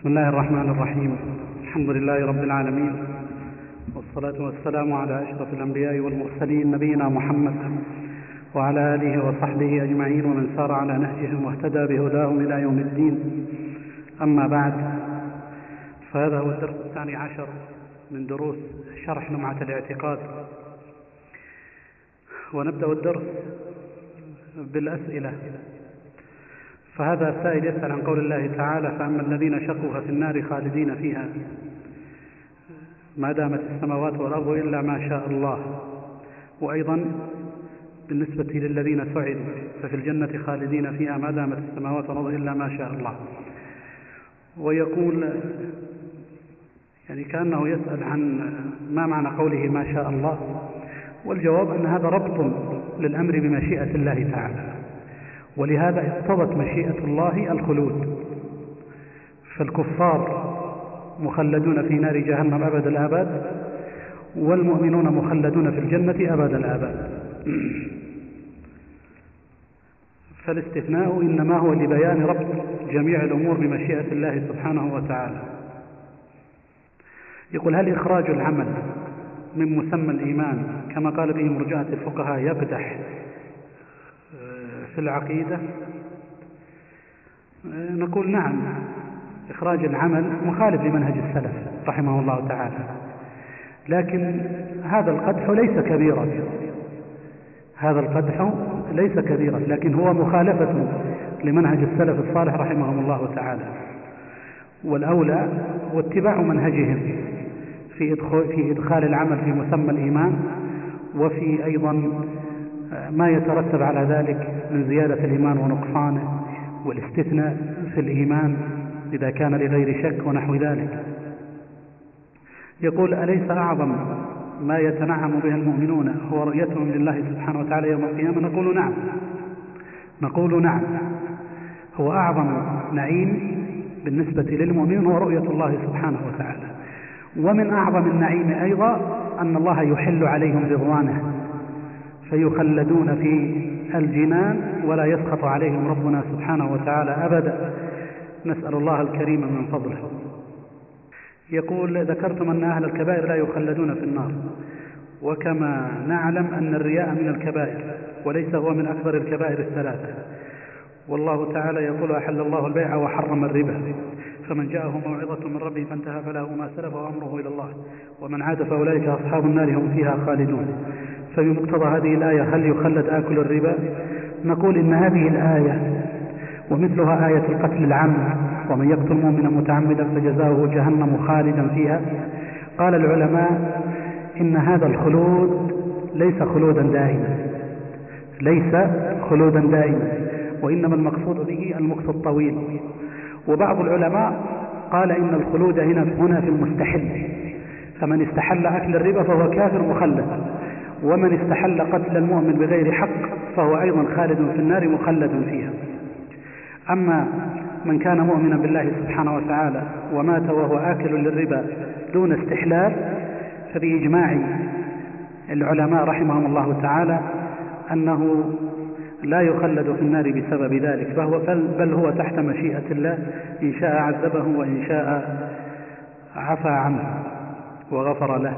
بسم الله الرحمن الرحيم. الحمد لله رب العالمين. والصلاة والسلام على أشرف الأنبياء والمرسلين نبينا محمد وعلى آله وصحبه أجمعين ومن سار على نهجهم واهتدى بهداهم إلى يوم الدين. أما بعد فهذا هو الدرس الثاني عشر من دروس شرح لمعة الاعتقاد. ونبدأ الدرس بالأسئلة. فهذا السائل يسأل عن قول الله تعالى فأما الذين شقوا ففي النار خالدين فيها ما دامت السماوات والأرض إلا ما شاء الله. وأيضا بالنسبة للذين سعدوا ففي الجنة خالدين فيها ما دامت السماوات والأرض إلا ما شاء الله. ويقول يعني كأنه يسأل عن ما معنى قوله ما شاء الله والجواب أن هذا ربط للأمر بمشيئة الله تعالى. ولهذا اقتضت مشيئة الله الخلود. فالكفار مخلدون في نار جهنم أبد الآباد والمؤمنون مخلدون في الجنة أبد الآباد. فالاستثناء إنما هو لبيان ربط جميع الأمور بمشيئة الله سبحانه وتعالى. يقول هل إخراج العمل من مسمى الإيمان كما قال به مرجعة الفقهاء يقدح في العقيدة؟ نقول نعم إخراج العمل مخالف لمنهج السلف رحمه الله تعالى. لكن هذا القدح ليس كبيرا. هذا القدح ليس كبيرا لكن هو مخالفة لمنهج السلف الصالح رحمهم الله تعالى. والأولى هو اتباع منهجهم في إدخال, العمل في مسمى الإيمان وفي أيضا ما يترتب على ذلك من زيادة الإيمان ونقصانه والاستثناء في الإيمان إذا كان لغير شك ونحو ذلك. يقول أليس أعظم ما يتنعم به المؤمنون هو رؤيتهم لله سبحانه وتعالى يوم القيامة؟ نقول نعم. نقول نعم. هو أعظم نعيم بالنسبة للمؤمنين هو رؤية الله سبحانه وتعالى. ومن أعظم النعيم أيضا أن الله يحل عليهم رضوانه. فيخلدون في الجنان ولا يسخط عليهم ربنا سبحانه وتعالى أبدا. نسأل الله الكريم من فضله. يقول ذكرتم أن أهل الكبائر لا يخلدون في النار وكما نعلم أن الرياء من الكبائر وليس هو من أكبر الكبائر الثلاثة. والله تعالى يقول أحل الله البيع وحرم الربا. فمن جاءه موعظة من ربه فانتهى فله ما سلف وأمره إلى الله ومن عاد فأولئك أصحاب النار هم فيها خالدون. فبمقتضى هذه الآية هل يخلد آكل الربا؟ نقول إن هذه الآية ومثلها آية القتل العام ومن يقتل مؤمنا متعمدا فجزاؤه جهنم خالدا فيها. قال العلماء إن هذا الخلود ليس خلودا دائما ليس خلودا دائما وإنما المقصود به المكث الطويل. وبعض العلماء قال إن الخلود هنا هنا في المستحل فمن استحل أكل الربا فهو كافر مخلد. ومن استحل قتل المؤمن بغير حق فهو أيضا خالد في النار مخلد فيها. أما من كان مؤمنا بالله سبحانه وتعالى ومات وهو آكل للربا دون استحلال فبإجماع العلماء رحمهم الله تعالى أنه لا يخلد في النار بسبب ذلك فهو بل هو تحت مشيئة الله إن شاء عذبه وإن شاء عفى عنه وغفر له.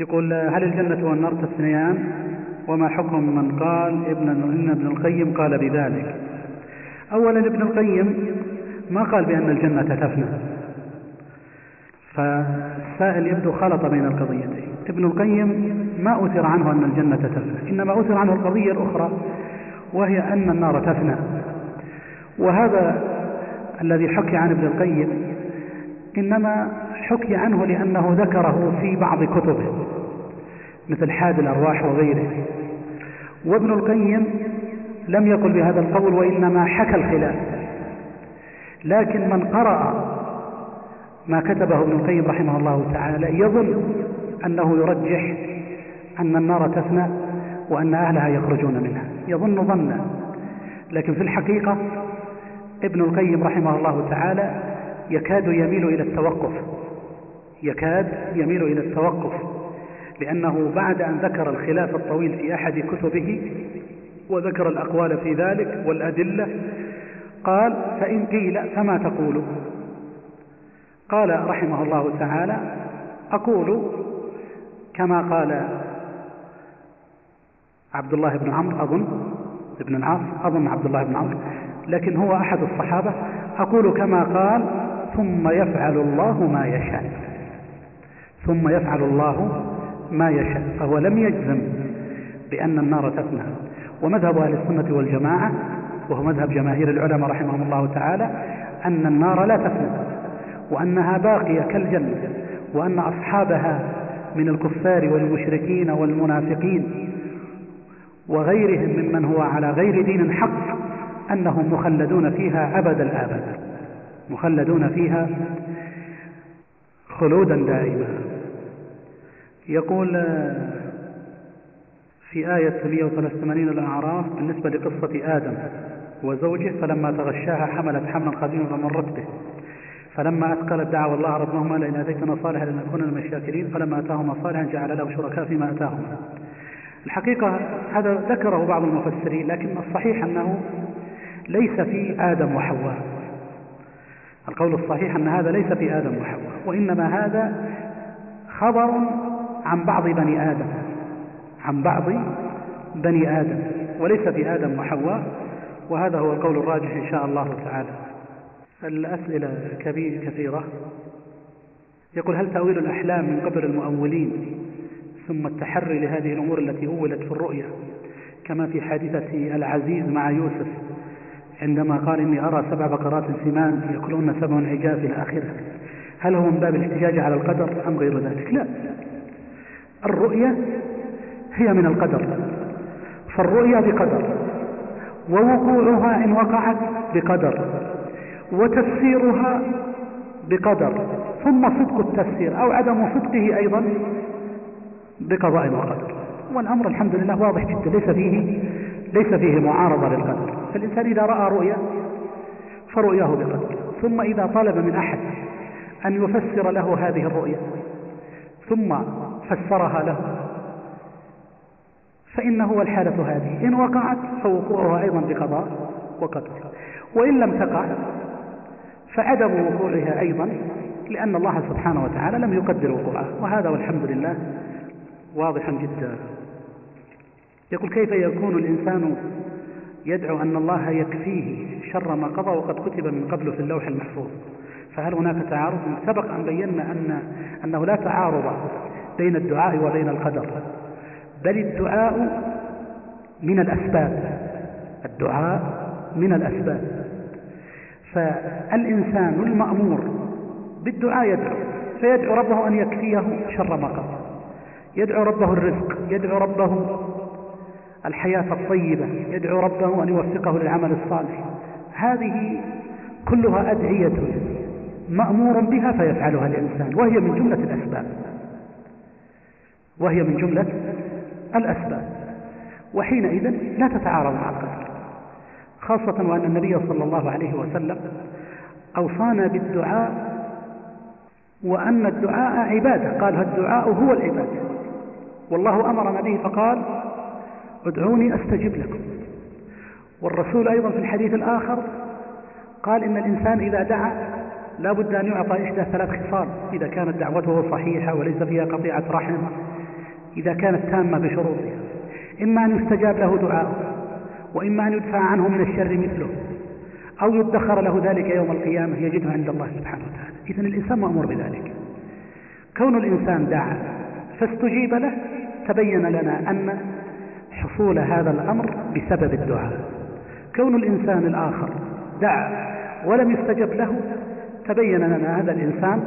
يقول هل الجنة والنار تثنيان وما حكم من قال ابن إن ابن القيم قال بذلك؟ أولا ابن القيم ما قال بأن الجنة تفنى. فالسائل يبدو خلط بين القضيتين. ابن القيم ما أثر عنه أن الجنة تفنى. إنما أثر عنه القضية الأخرى وهي أن النار تفنى. وهذا الذي حكي عن ابن القيم إنما حكي عنه لأنه ذكره في بعض كتبه مثل حاد الأرواح وغيره. وابن القيم لم يقل بهذا القول وإنما حكى الخلاف. لكن من قرأ ما كتبه ابن القيم رحمه الله تعالى يظن أنه يرجح أن النار تفنى وأن أهلها يخرجون منها. يظن ظنا لكن في الحقيقة ابن القيم رحمه الله تعالى يكاد يميل إلى التوقف. يكاد يميل إلى التوقف لأنه بعد أن ذكر الخلاف الطويل في أحد كتبه وذكر الأقوال في ذلك والأدلة قال فإن قيل فما تقول؟ قال رحمه الله تعالى أقول كما قال عبد الله بن عمرو أظن ابن العاص أظن عبد الله بن عمرو لكن هو أحد الصحابة أقول كما قال ثم يفعل الله ما يشاء. ثم يفعل الله ما يشاء فهو لم يجزم بأن النار تفنى. ومذهب أهل السنة والجماعة وهو مذهب جماهير العلماء رحمهم الله تعالى أن النار لا تفنى وأنها باقية كالجنة وأن أصحابها من الكفار والمشركين والمنافقين وغيرهم ممن هو على غير دين حق أنهم مخلدون فيها أبد الآبد مخلدون فيها خلودا دائما. يقول في آية 183 الأعراف بالنسبة لقصة آدم وزوجه فلما تغشاها حملت حملا خفيفا فمرت به فلما أثقلت دعوا الله ربهما لئن أتيتنا صالحا لنكون من الشاكرين. فلما أتاهما صالحا جعل له شركاء فيما أتاهما. الحقيقة هذا ذكره بعض المفسرين لكن الصحيح أنه ليس في آدم وحواء. القول الصحيح أن هذا ليس في آدم وحواء وإنما هذا خبر عن بعض بني آدم عن بعض بني آدم وليس في آدم وحواء وهذا هو القول الراجح إن شاء الله تعالى. الأسئلة كبير كثيرة. يقول هل تأويل الأحلام من قبل المؤولين ثم التحري لهذه الأمور التي أولت في الرؤيا كما في حادثة العزيز مع يوسف عندما قال إني أرى سبع بقرات سمان يأكلون سبع عجاف إلى آخره. هل هو من باب الاحتجاج على القدر أم غير ذلك؟ لا. الرؤيا هي من القدر. فالرؤيا بقدر. ووقوعها إن وقعت بقدر. وتفسيرها بقدر. ثم صدق التفسير أو عدم صدقه أيضا بقضاء وقدر. والأمر الحمد لله واضح جدا. ليس فيه ليس فيه معارضة للقدر. فالإنسان إذا رأى رؤيا فرؤياه بقدر. ثم إذا طلب من أحد أن يفسر له هذه الرؤيا ثم فسرها له فإنه والحالة هذه. إن وقعت فوقوعها أيضا بقضاء وقدر. وإن لم تقع فعدم وقوعها أيضا لأن الله سبحانه وتعالى لم يقدر وقوعها. وهذا والحمد لله واضحا جدا. يقول كيف يكون الإنسان يدعو أن الله يكفيه شر ما قضى وقد كتب من قبل في اللوح المحفوظ. فهل هناك تعارض؟ سبق أن بينا أن أنه لا تعارض بين الدعاء وبين القدر بل الدعاء من الأسباب الدعاء من الأسباب. فالإنسان المأمور بالدعاء يدعو فيدعو ربه أن يكفيه شر ما قضى يدعو ربه الرزق يدعو ربه الحياة الطيبة يدعو ربه أن يوفقه للعمل الصالح. هذه كلها أدعية مأمور بها فيفعلها الإنسان وهي من جملة الأسباب. وهي من جملة الأسباب. وحينئذ لا تتعارض مع القدر خاصة وأن النبي صلى الله عليه وسلم أوصانا بالدعاء وأن الدعاء عبادة قال الدعاء هو العبادة. والله أمرنا به فقال ادعوني أستجب لكم. والرسول أيضا في الحديث الآخر قال إن الإنسان إذا دعا لا بد أن يعطى إحدى ثلاث خصال إذا كانت دعوته صحيحة وليس فيها قطيعة رحم إذا كانت تامة بشروطها. إما أن يستجاب له دعاءه وإما أن يدفع عنه من الشر مثله أو يدخر له ذلك يوم القيامة يجده عند الله سبحانه وتعالى. إذن الإنسان مأمور بذلك. كون الإنسان دعا فاستجيب له تبين لنا أن حصول هذا الأمر بسبب الدعاء. كون الإنسان الآخر دعا ولم يستجب له تبين لنا هذا الإنسان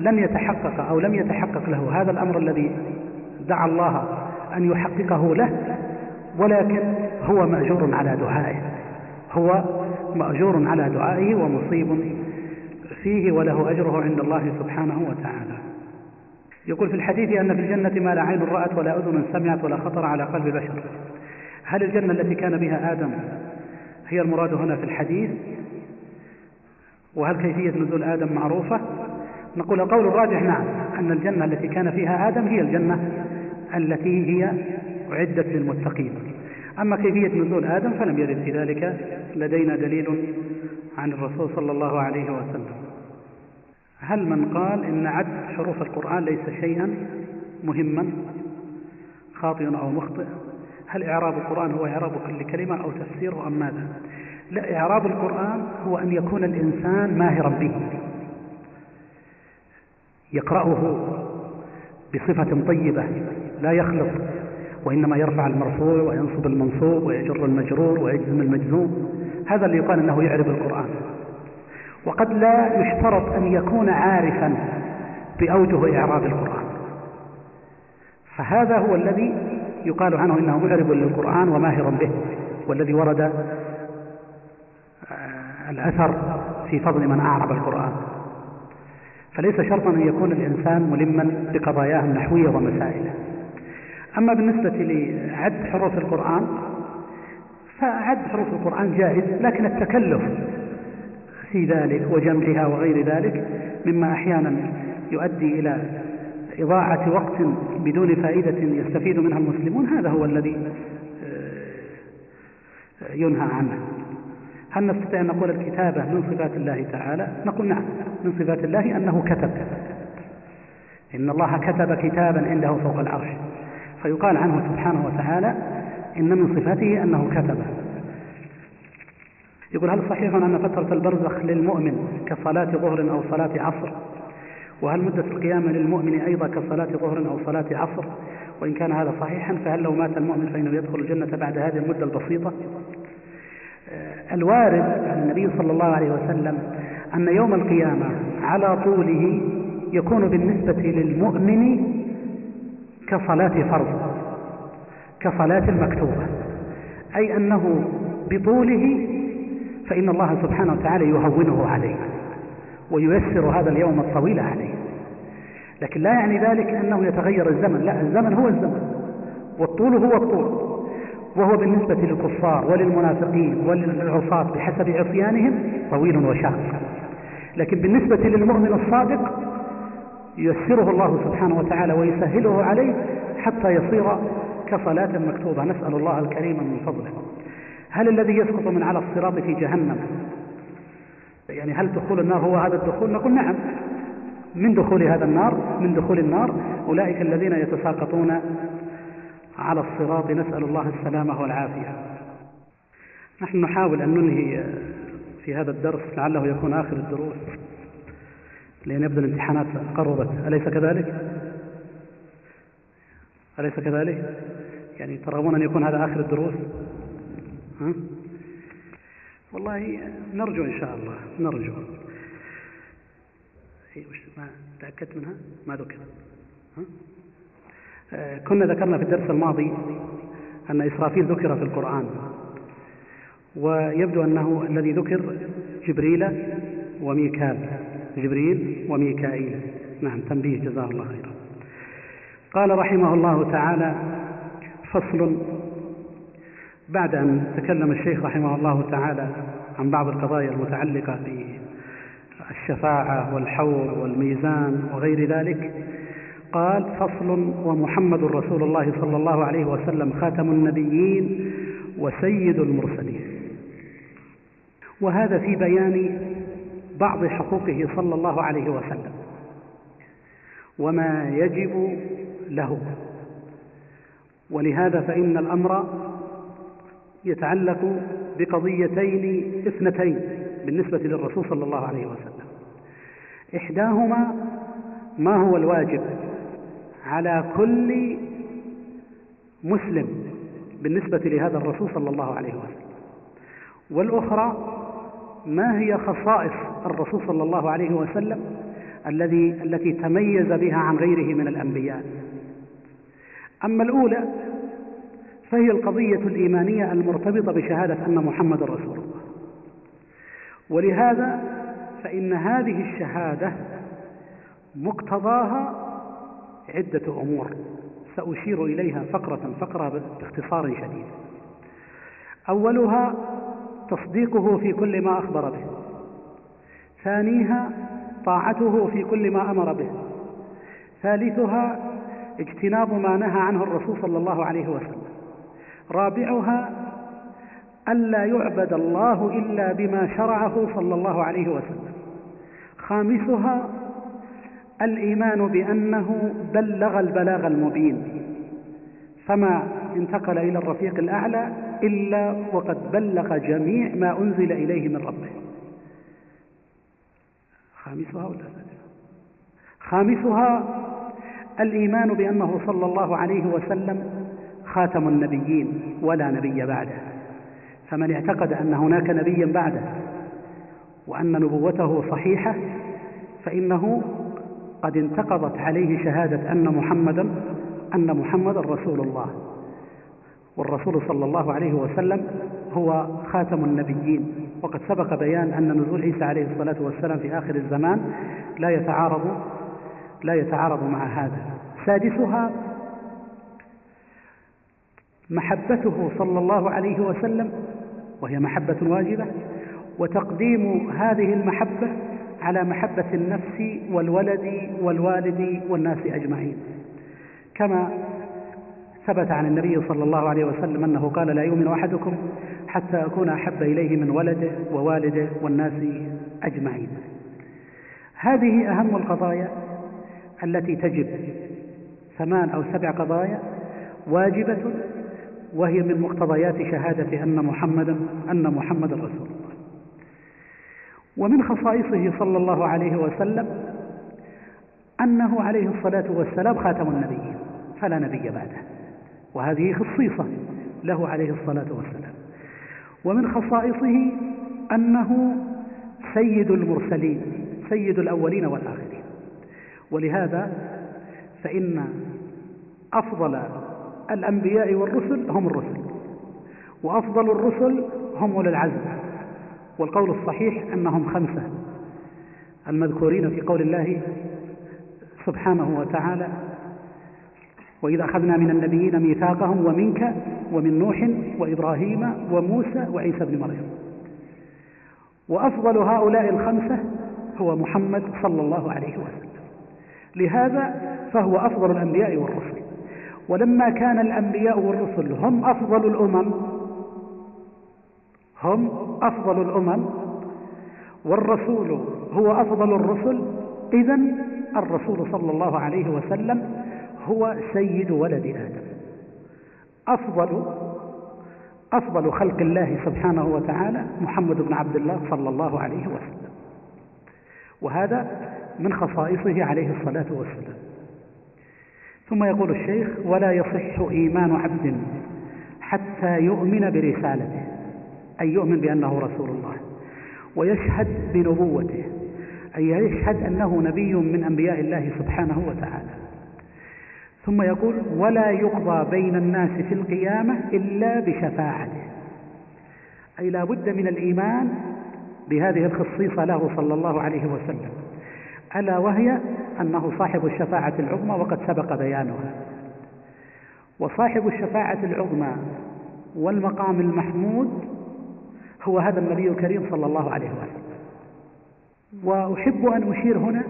لن يتحقق أو لم يتحقق له. هذا الأمر الذي دعا الله أن يحققه له ولكن هو مأجور على دعائه. هو مأجور على دعائه ومصيب فيه وله أجره عند الله سبحانه وتعالى. يقول في الحديث أن في الجنة ما لا عين رأت ولا أذن سمعت ولا خطر على قلب بشر. هل الجنة التي كان بها آدم هي المراد هنا في الحديث؟ وهل كيفية نزول آدم معروفة؟ نقول القول الراجح نعم أن الجنة التي كان فيها آدم هي الجنة التي هي أعدت للمتقين. أما كيفية نزول آدم فلم يرد في ذلك لدينا دليل عن الرسول صلى الله عليه وسلم. هل من قال إن عد حروف القرآن ليس شيئا مهما خاطئ أو مخطئ هل إعراب القرآن هو إعراب كل كلمة أو تفسيره أم ماذا؟ لا إعراب القرآن هو أن يكون الإنسان ماهرا به يقرأه بصفة طيبة لا يخلط وإنما يرفع المرفوع وينصب المنصوب ويجر المجرور ويجزم المجزوم. هذا اللي يقال أنه يعرف القرآن. وقد لا يشترط أن يكون عارفا بأوجه إعراب القرآن. فهذا هو الذي يقال عنه إنه معرب للقرآن وماهر به والذي ورد آه، الأثر في فضل من أعرب القرآن. فليس شرطا أن يكون الإنسان ملما بقضاياه النحوية ومسائله. أما بالنسبة لعد حروف القرآن فعد حروف القرآن جائز لكن التكلف في ذلك وجمعها وغير ذلك مما أحيانا يؤدي إلى إضاعة وقت بدون فائدة يستفيد منها المسلمون. هذا هو الذي آه، ينهى عنه. هل نستطيع أن نقول الكتابة من صفات الله تعالى؟ نقول نعم من صفات الله أنه كتب. إن الله كتب كتابا عنده فوق العرش. فيقال عنه سبحانه وتعالى إن من صفاته أنه كتب. يقول هل صحيح أن فترة البرزخ للمؤمن كصلاة ظهر أو صلاة عصر؟ وهل مدة القيامة للمؤمن أيضا كصلاة ظهر أو صلاة عصر؟ وإن كان هذا صحيحا فهل لو مات المؤمن فإنه يدخل الجنة بعد هذه المدة البسيطة؟ آه، الوارد عن النبي صلى الله عليه وسلم أن يوم القيامة على طوله يكون بالنسبة للمؤمن كصلاة فرض كصلاة المكتوبة أي أنه بطوله فإن الله سبحانه وتعالى يهونه عليه وييسر هذا اليوم الطويل عليه. لكن لا يعني ذلك أنه يتغير الزمن. لا الزمن هو الزمن والطول هو الطول وهو بالنسبة للكفار وللمنافقين وللعصاة بحسب عصيانهم طويل وشاق. لكن بالنسبة للمؤمن الصادق ييسره الله سبحانه وتعالى ويسهله عليه حتى يصير كصلاة مكتوبة. نسأل الله الكريم من فضله. هل الذي يسقط من على الصراط في جهنم يعني هل دخول النار هو هذا الدخول نقول نعم من دخول هذا النار من دخول النار أولئك الذين يتساقطون على الصراط نسأل الله السلامة والعافية نحن نحاول أن ننهي في هذا الدرس لعله يكون آخر الدروس لأن يبدو الامتحانات قربت أليس كذلك؟ أليس كذلك؟ يعني ترغبون أن يكون هذا آخر الدروس؟ والله نرجو إن شاء الله نرجو. ما تأكدت منها؟ ما ذكر؟ آه، كنا ذكرنا في الدرس الماضي أن إسرافيل ذكر في القرآن. ويبدو أنه الذي ذكر جبريل وميكال. جبريل وميكائيل. نعم تنبيه جزاه الله خيرا. قال رحمه الله تعالى فصل بعد أن تكلم الشيخ رحمه الله تعالى عن بعض القضايا المتعلقة بالشفاعة والحوض والميزان وغير ذلك قال فصل ومحمد رسول الله صلى الله عليه وسلم خاتم النبيين وسيد المرسلين. وهذا في بيان بعض حقوقه صلى الله عليه وسلم وما يجب له. ولهذا فإن الأمر يتعلق بقضيتين اثنتين بالنسبة للرسول صلى الله عليه وسلم. إحداهما ما هو الواجب على كل مسلم بالنسبة لهذا الرسول صلى الله عليه وسلم. والأخرى ما هي خصائص الرسول صلى الله عليه وسلم الذي التي تميز بها عن غيره من الأنبياء. أما الأولى فهي القضية الإيمانية المرتبطة بشهادة أن محمد رسول الله. ولهذا فإن هذه الشهادة مقتضاها عدة أمور سأشير إليها فقرة فقرة باختصار شديد. أولها تصديقه في كل ما أخبر به. ثانيها طاعته في كل ما أمر به. ثالثها اجتناب ما نهى عنه الرسول صلى الله عليه وسلم. رابعها ألا يعبد الله إلا بما شرعه صلى الله عليه وسلم. خامسها الإيمان بأنه بلغ البلاغ المبين. فما انتقل إلى الرفيق الأعلى إلا وقد بلغ جميع ما أنزل إليه من ربه. خامسها ولا خامسها الإيمان بأنه صلى الله عليه وسلم خاتم النبيين ولا نبي بعده. فمن اعتقد أن هناك نبيا بعده وأن نبوته صحيحة فإنه قد انتقضت عليه شهادة أن محمدا أن محمدا رسول الله. والرسول صلى الله عليه وسلم هو خاتم النبيين. وقد سبق بيان أن نزول عيسى عليه الصلاة والسلام في آخر الزمان لا يتعارض لا يتعارض مع هذا. سادسها محبته صلى الله عليه وسلم وهي محبة واجبة وتقديم هذه المحبة على محبة النفس والولد والوالد والناس أجمعين. كما ثبت عن النبي صلى الله عليه وسلم أنه قال لا يؤمن أحدكم حتى أكون أحب إليه من ولده ووالده والناس أجمعين. هذه أهم القضايا التي تجب ثمان أو سبع قضايا واجبة وهي من مقتضيات شهادة أن محمدا أن محمدا رسول الله. ومن خصائصه صلى الله عليه وسلم أنه عليه الصلاة والسلام خاتم النبيين فلا نبي بعده. وهذه خصيصة له عليه الصلاة والسلام. ومن خصائصه أنه سيد المرسلين سيد الأولين والآخرين. ولهذا فإن أفضل الأنبياء والرسل هم الرسل وأفضل الرسل هم أولي العزم والقول الصحيح أنهم خمسة المذكورين في قول الله سبحانه وتعالى وإذا أخذنا من النبيين ميثاقهم ومنك ومن نوح وإبراهيم وموسى وعيسى بن مريم. وأفضل هؤلاء الخمسة هو محمد صلى الله عليه وسلم. لهذا فهو أفضل الأنبياء والرسل. ولما كان الأنبياء والرسل هم أفضل الأمم هم أفضل الأمم والرسول هو أفضل الرسل إذا الرسول صلى الله عليه وسلم هو سيد ولد آدم. أفضل أفضل خلق الله سبحانه وتعالى محمد بن عبد الله صلى الله عليه وسلم. وهذا من خصائصه عليه الصلاة والسلام. ثم يقول الشيخ ولا يصح إيمان عبد حتى يؤمن برسالته. أي يؤمن بأنه رسول الله. ويشهد بنبوته. أي يشهد أنه نبي من أنبياء الله سبحانه وتعالى. ثم يقول ولا يقضى بين الناس في القيامة إلا بشفاعته. أي لا بد من الإيمان بهذه الخصيصة له صلى الله عليه وسلم. ألا وهي أنه صاحب الشفاعة العظمى وقد سبق بيانها. وصاحب الشفاعة العظمى والمقام المحمود هو هذا النبي الكريم صلى الله عليه وسلم. وأحب أن أشير هنا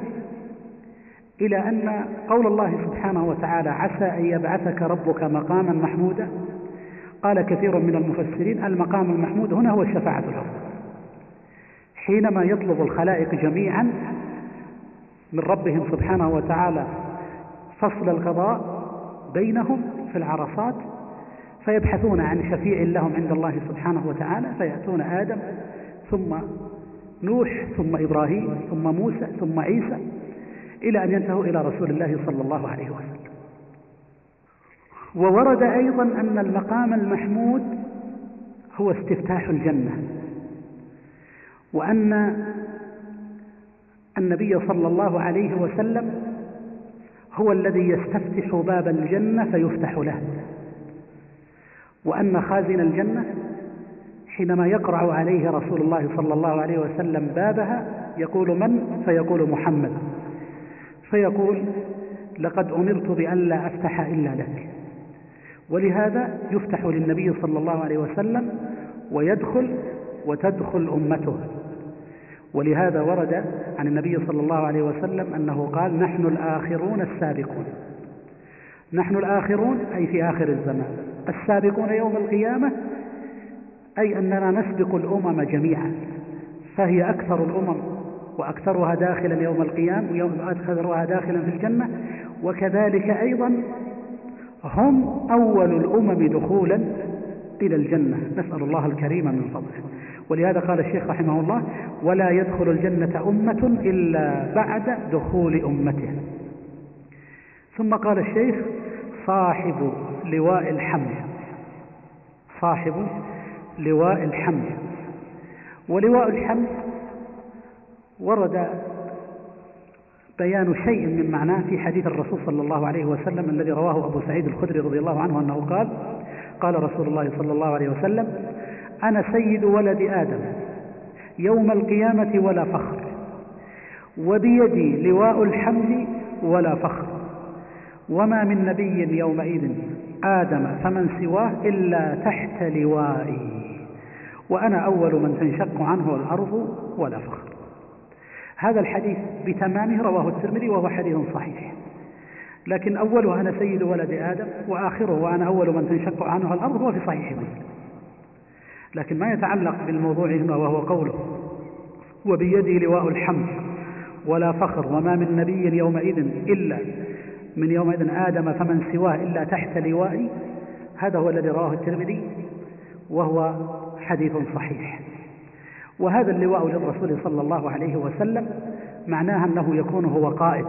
إلى أن قول الله سبحانه وتعالى عسى أن يبعثك ربك مقاما محمودا. قال كثير من المفسرين المقام المحمود هنا هو الشفاعة العظمى. حينما يطلب الخلائق جميعا من ربهم سبحانه وتعالى فصل القضاء بينهم في العرصات فيبحثون عن شفيع لهم عند الله سبحانه وتعالى فيأتون آدم ثم نوح ثم إبراهيم ثم موسى ثم عيسى إلى أن ينتهوا إلى رسول الله صلى الله عليه وسلم. وورد أيضا أن المقام المحمود هو استفتاح الجنة وأن النبي صلى الله عليه وسلم هو الذي يستفتح باب الجنة فيفتح له. وأن خازن الجنة حينما يقرع عليه رسول الله صلى الله عليه وسلم بابها يقول من؟ فيقول محمد. فيقول لقد أمرت بأن لا أفتح إلا لك. ولهذا يفتح للنبي صلى الله عليه وسلم ويدخل وتدخل أمته. ولهذا ورد عن النبي صلى الله عليه وسلم أنه قال نحن الآخرون السابقون. نحن الآخرون أي في آخر الزمان. السابقون يوم القيامة أي أننا نسبق الأمم جميعا. فهي أكثر الأمم وأكثرها داخلا يوم القيامة ويوم أكثرها داخلا في الجنة. وكذلك أيضا هم أول الأمم دخولا إلى الجنة. نسأل الله الكريم من فضله. ولهذا قال الشيخ رحمه الله ولا يدخل الجنة أمة إلا بعد دخول أمته ثم قال الشيخ صاحب لواء الحمل. صاحب لواء الحمل. ولواء الحمل ورد بيان شيء من معناه في حديث الرسول صلى الله عليه وسلم الذي رواه أبو سعيد الخدري رضي الله عنه أنه قال قال رسول الله صلى الله عليه وسلم أنا سيد ولد آدم. يوم القيامة ولا فخر. وبيدي لواء الحمد ولا فخر. وما من نبي يومئذ آدم فمن سواه إلا تحت لوائي. وأنا أول من تنشق عنه الأرض ولا فخر. هذا الحديث بتمامه رواه الترمذي وهو حديث صحيح. لكن أوله أنا سيد ولد آدم وآخره وأنا أول من تنشق عنه الأرض هو في صحيح مسلم لكن ما يتعلق بالموضوع هنا وهو قوله. وبيدي لواء الحمد ولا فخر وما من نبي يومئذ إلا من يومئذ آدم فمن سواه إلا تحت لوائي هذا هو الذي رواه الترمذي وهو حديث صحيح. وهذا اللواء للرسول صلى الله عليه وسلم معناه أنه يكون هو قائد.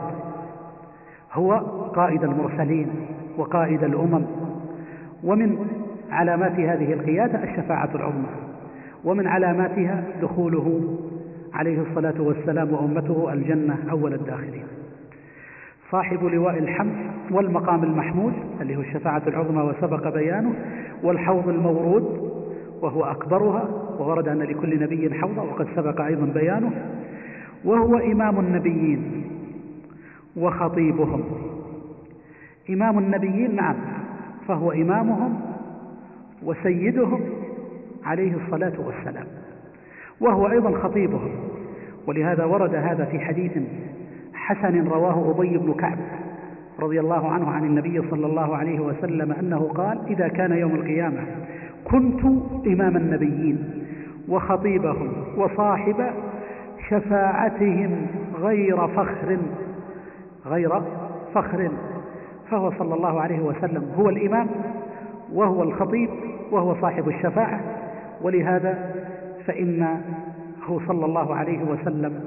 هو قائد المرسلين وقائد الأمم. ومن علامات هذه القيادة الشفاعة العظمى ومن علاماتها دخوله عليه الصلاة والسلام وأمته الجنة أول الداخلين. صاحب لواء الحمد والمقام المحمود اللي هو الشفاعة العظمى وسبق بيانه والحوض المورود وهو أكبرها وورد أن لكل نبي حوضا وقد سبق أيضا بيانه وهو إمام النبيين وخطيبهم. إمام النبيين نعم فهو إمامهم وسيدهم عليه الصلاة والسلام وهو أيضا خطيبهم. ولهذا ورد هذا في حديث حسن رواه أبي بن كعب رضي الله عنه عن النبي صلى الله عليه وسلم أنه قال إذا كان يوم القيامة كنت إمام النبيين وخطيبهم وصاحب شفاعتهم غير فخر غير فخر. فهو صلى الله عليه وسلم هو الإمام وهو الخطيب وهو صاحب الشفاعة. ولهذا فإنه صلى الله عليه وسلم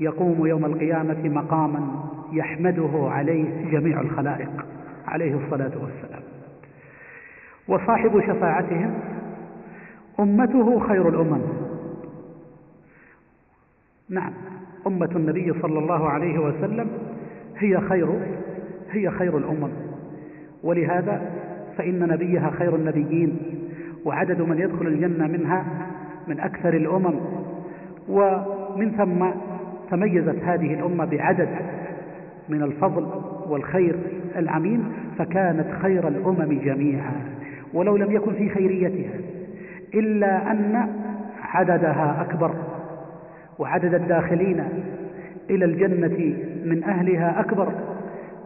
يقوم يوم القيامة مقاما يحمده عليه جميع الخلائق عليه الصلاة والسلام. وصاحب شفاعتهم أمته خير الأمم. نعم أمة النبي صلى الله عليه وسلم هي خير هي خير الأمم. ولهذا فإن نبيها خير النبيين وعدد من يدخل الجنة منها من أكثر الأمم. ومن ثم تميزت هذه الأمة بعدد من الفضل والخير العميم فكانت خير الأمم جميعا. ولو لم يكن في خيريتها إلا أن عددها أكبر وعدد الداخلين إلى الجنة من أهلها أكبر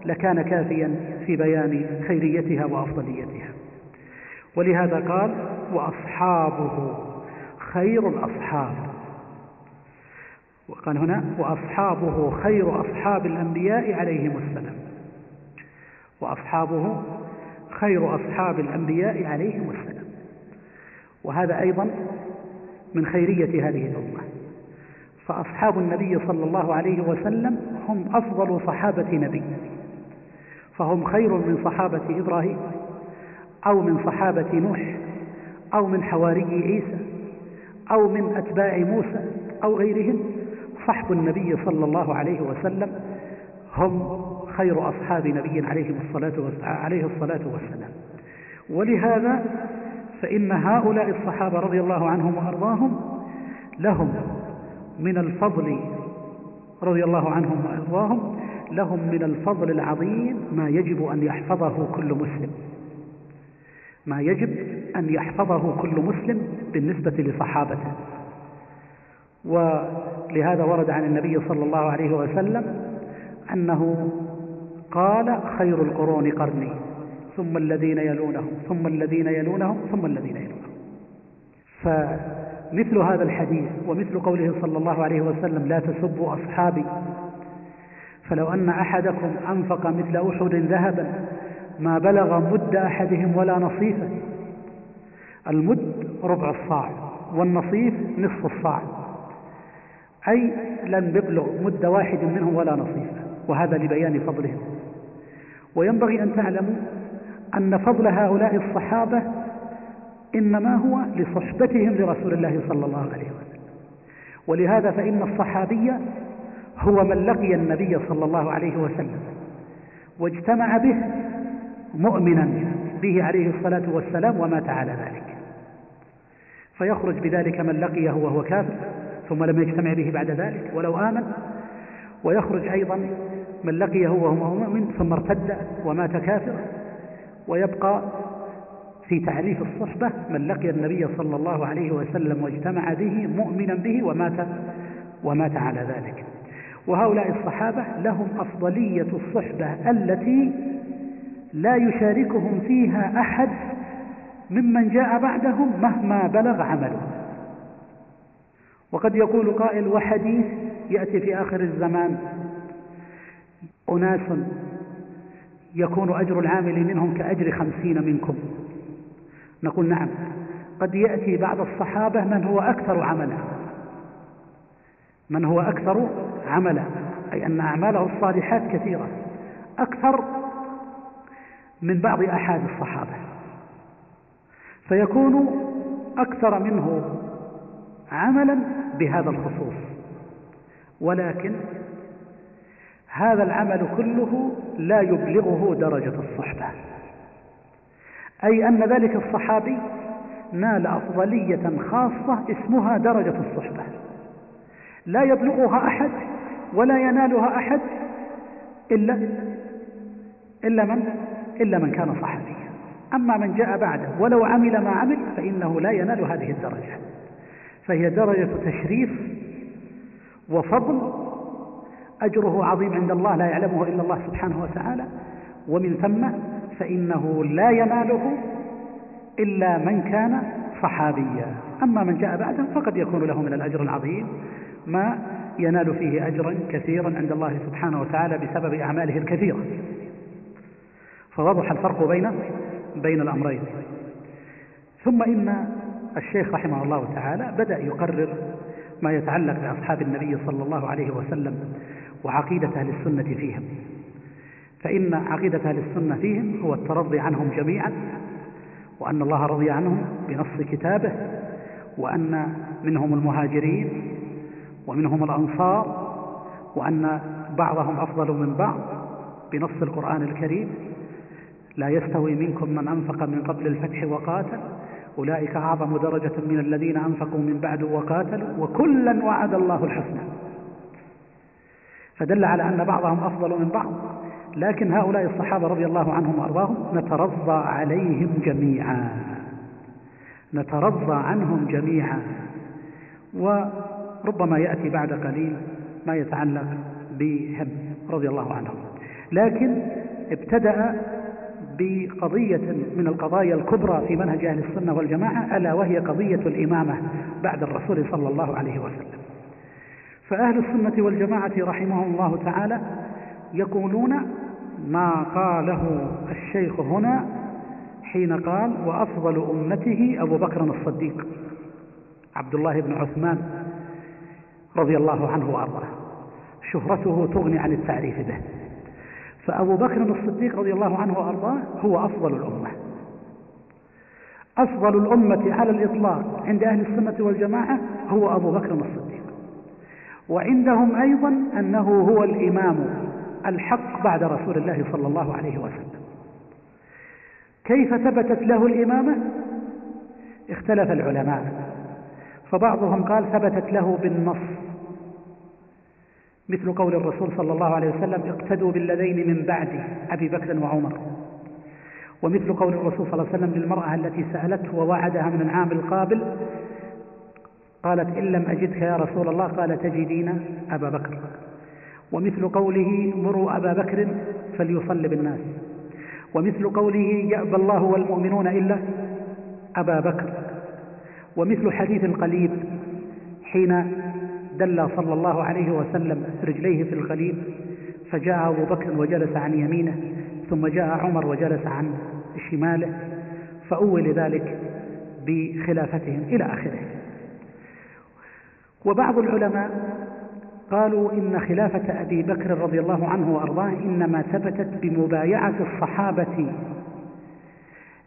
لكان كافيا في بيان خيريتها وأفضليتها. ولهذا قال وأصحابه خير الأصحاب. وقال هنا وأصحابه خير أصحاب الأنبياء عليهم السلام. وأصحابه خير أصحاب الأنبياء عليهم السلام. وهذا أيضا من خيرية هذه الأمة. فأصحاب النبي صلى الله عليه وسلم هم أفضل صحابة نبي. فهم خير من صحابة إبراهيم. أو من صحابة نوح أو من حواري عيسى أو من أتباع موسى أو غيرهم صحب النبي صلى الله عليه وسلم هم خير أصحاب نبي عليه الصلاة عليه الصلاة والسلام. ولهذا فإن هؤلاء الصحابة رضي الله عنهم وأرضاهم لهم من الفضل رضي الله عنهم وأرضاهم لهم من الفضل العظيم ما يجب أن يحفظه كل مسلم. ما يجب أن يحفظه كل مسلم بالنسبة لصحابته. ولهذا ورد عن النبي صلى الله عليه وسلم أنه قال خير القرون قرني ثم الذين يلونهم ثم الذين يلونهم ثم الذين يلونهم. فمثل هذا الحديث ومثل قوله صلى الله عليه وسلم لا تسبوا أصحابي فلو أن أحدكم أنفق مثل أحد ذهبا بلغ مد أحدهم ولا نصيفه المد ربع الصاع والنصيف نصف الصاع. أي لن يبلغ مد واحد منهم ولا نصيفه وهذا لبيان فضلهم. وينبغي أن تعلموا أن فضل هؤلاء الصحابة إنما هو لصحبتهم لرسول الله صلى الله عليه وسلم. ولهذا فإن الصحابي هو من لقي النبي صلى الله عليه وسلم واجتمع به مؤمنا به عليه الصلاة والسلام ومات على ذلك. فيخرج بذلك من لقيه وهو كافر ثم لم يجتمع به بعد ذلك ولو آمن. ويخرج أيضا من لقيه وهو مؤمن ثم ارتد ومات كافرا. ويبقى في تعريف الصحبة من لقي النبي صلى الله عليه وسلم واجتمع به مؤمنا به ومات ومات على ذلك. وهؤلاء الصحابة لهم أفضلية الصحبة التي لا يشاركهم فيها أحد ممن جاء بعدهم مهما بلغ عمله. وقد يقول قائل وحديث يأتي في آخر الزمان أناس يكون أجر العامل منهم كأجر خمسين منكم. نقول نعم قد يأتي بعض الصحابة من هو أكثر عملا. من هو أكثر عملا أي أن أعماله الصالحات كثيرة. أكثر من بعض أحد الصحابة. فيكون أكثر منه عملا بهذا الخصوص. ولكن هذا العمل كله لا يبلغه درجة الصحبة. أي أن ذلك الصحابي نال أفضلية خاصة اسمها درجة الصحبة. لا يبلغها أحد ولا ينالها أحد إلا إلا من؟ إلا من كان صحابيا. أما من جاء بعده ولو عمل ما عمل فإنه لا ينال هذه الدرجة. فهي درجة تشريف وفضل أجره عظيم عند الله لا يعلمه إلا الله سبحانه وتعالى. ومن ثم فإنه لا يناله إلا من كان صحابيا. أما من جاء بعده فقد يكون له من الأجر العظيم ما ينال فيه أجرا كثيرا عند الله سبحانه وتعالى بسبب أعماله الكثيرة. فوضح الفرق بين بين الأمرين. ثم إن الشيخ رحمه الله تعالى بدأ يقرر ما يتعلق بأصحاب النبي صلى الله عليه وسلم وعقيدة أهل السنة فيهم. فإن عقيدة أهل السنة فيهم هو الترضي عنهم جميعا وأن الله رضي عنهم بنص كتابه وأن منهم المهاجرين ومنهم الأنصار وأن بعضهم أفضل من بعض بنص القرآن الكريم. لا يستوي منكم من أنفق من قبل الفتح وقاتل. أولئك أعظم درجة من الذين أنفقوا من بعد وقاتلوا وكلا وعد الله الحسنى. فدل على أن بعضهم أفضل من بعض. لكن هؤلاء الصحابة رضي الله عنهم وأرضاهم نترضى عليهم جميعا. نترضى عنهم جميعا. وربما يأتي بعد قليل ما يتعلق بهم رضي الله عنهم. لكن ابتدأ بقضية من القضايا الكبرى في منهج أهل السنة والجماعة ألا وهي قضية الإمامة بعد الرسول صلى الله عليه وسلم. فأهل السنة والجماعة رحمهم الله تعالى يقولون ما قاله الشيخ هنا حين قال وأفضل أمته أبو بكر الصديق عبد الله بن عثمان رضي الله عنه وأرضاه. شهرته تغني عن التعريف به. فأبو بكر الصديق رضي الله عنه وأرضاه هو أفضل الأمة. أفضل الأمة على الإطلاق عند أهل السنة والجماعة هو أبو بكر الصديق. وعندهم أيضا أنه هو الإمام الحق بعد رسول الله صلى الله عليه وسلم. كيف ثبتت له الإمامة؟ اختلف العلماء. فبعضهم قال ثبتت له بالنص. مثل قول الرسول صلى الله عليه وسلم اقتدوا بالذين من بعدي أبي بكر وعمر. ومثل قول الرسول صلى الله عليه وسلم للمرأة التي سألته ووعدها من العام القابل قالت إن لم أجدك يا رسول الله قال تجدين أبا بكر. ومثل قوله مروا أبا بكر فليصل بالناس. ومثل قوله يأبى الله والمؤمنون إلا أبا بكر. ومثل حديث القليب حين دل صلى الله عليه وسلم رجليه في القليب فجاء أبو بكر وجلس عن يمينه ثم جاء عمر وجلس عن شماله فأول ذلك بخلافتهم إلى آخره. وبعض العلماء قالوا إن خلافة أبي بكر رضي الله عنه وأرضاه إنما ثبتت بمبايعة الصحابة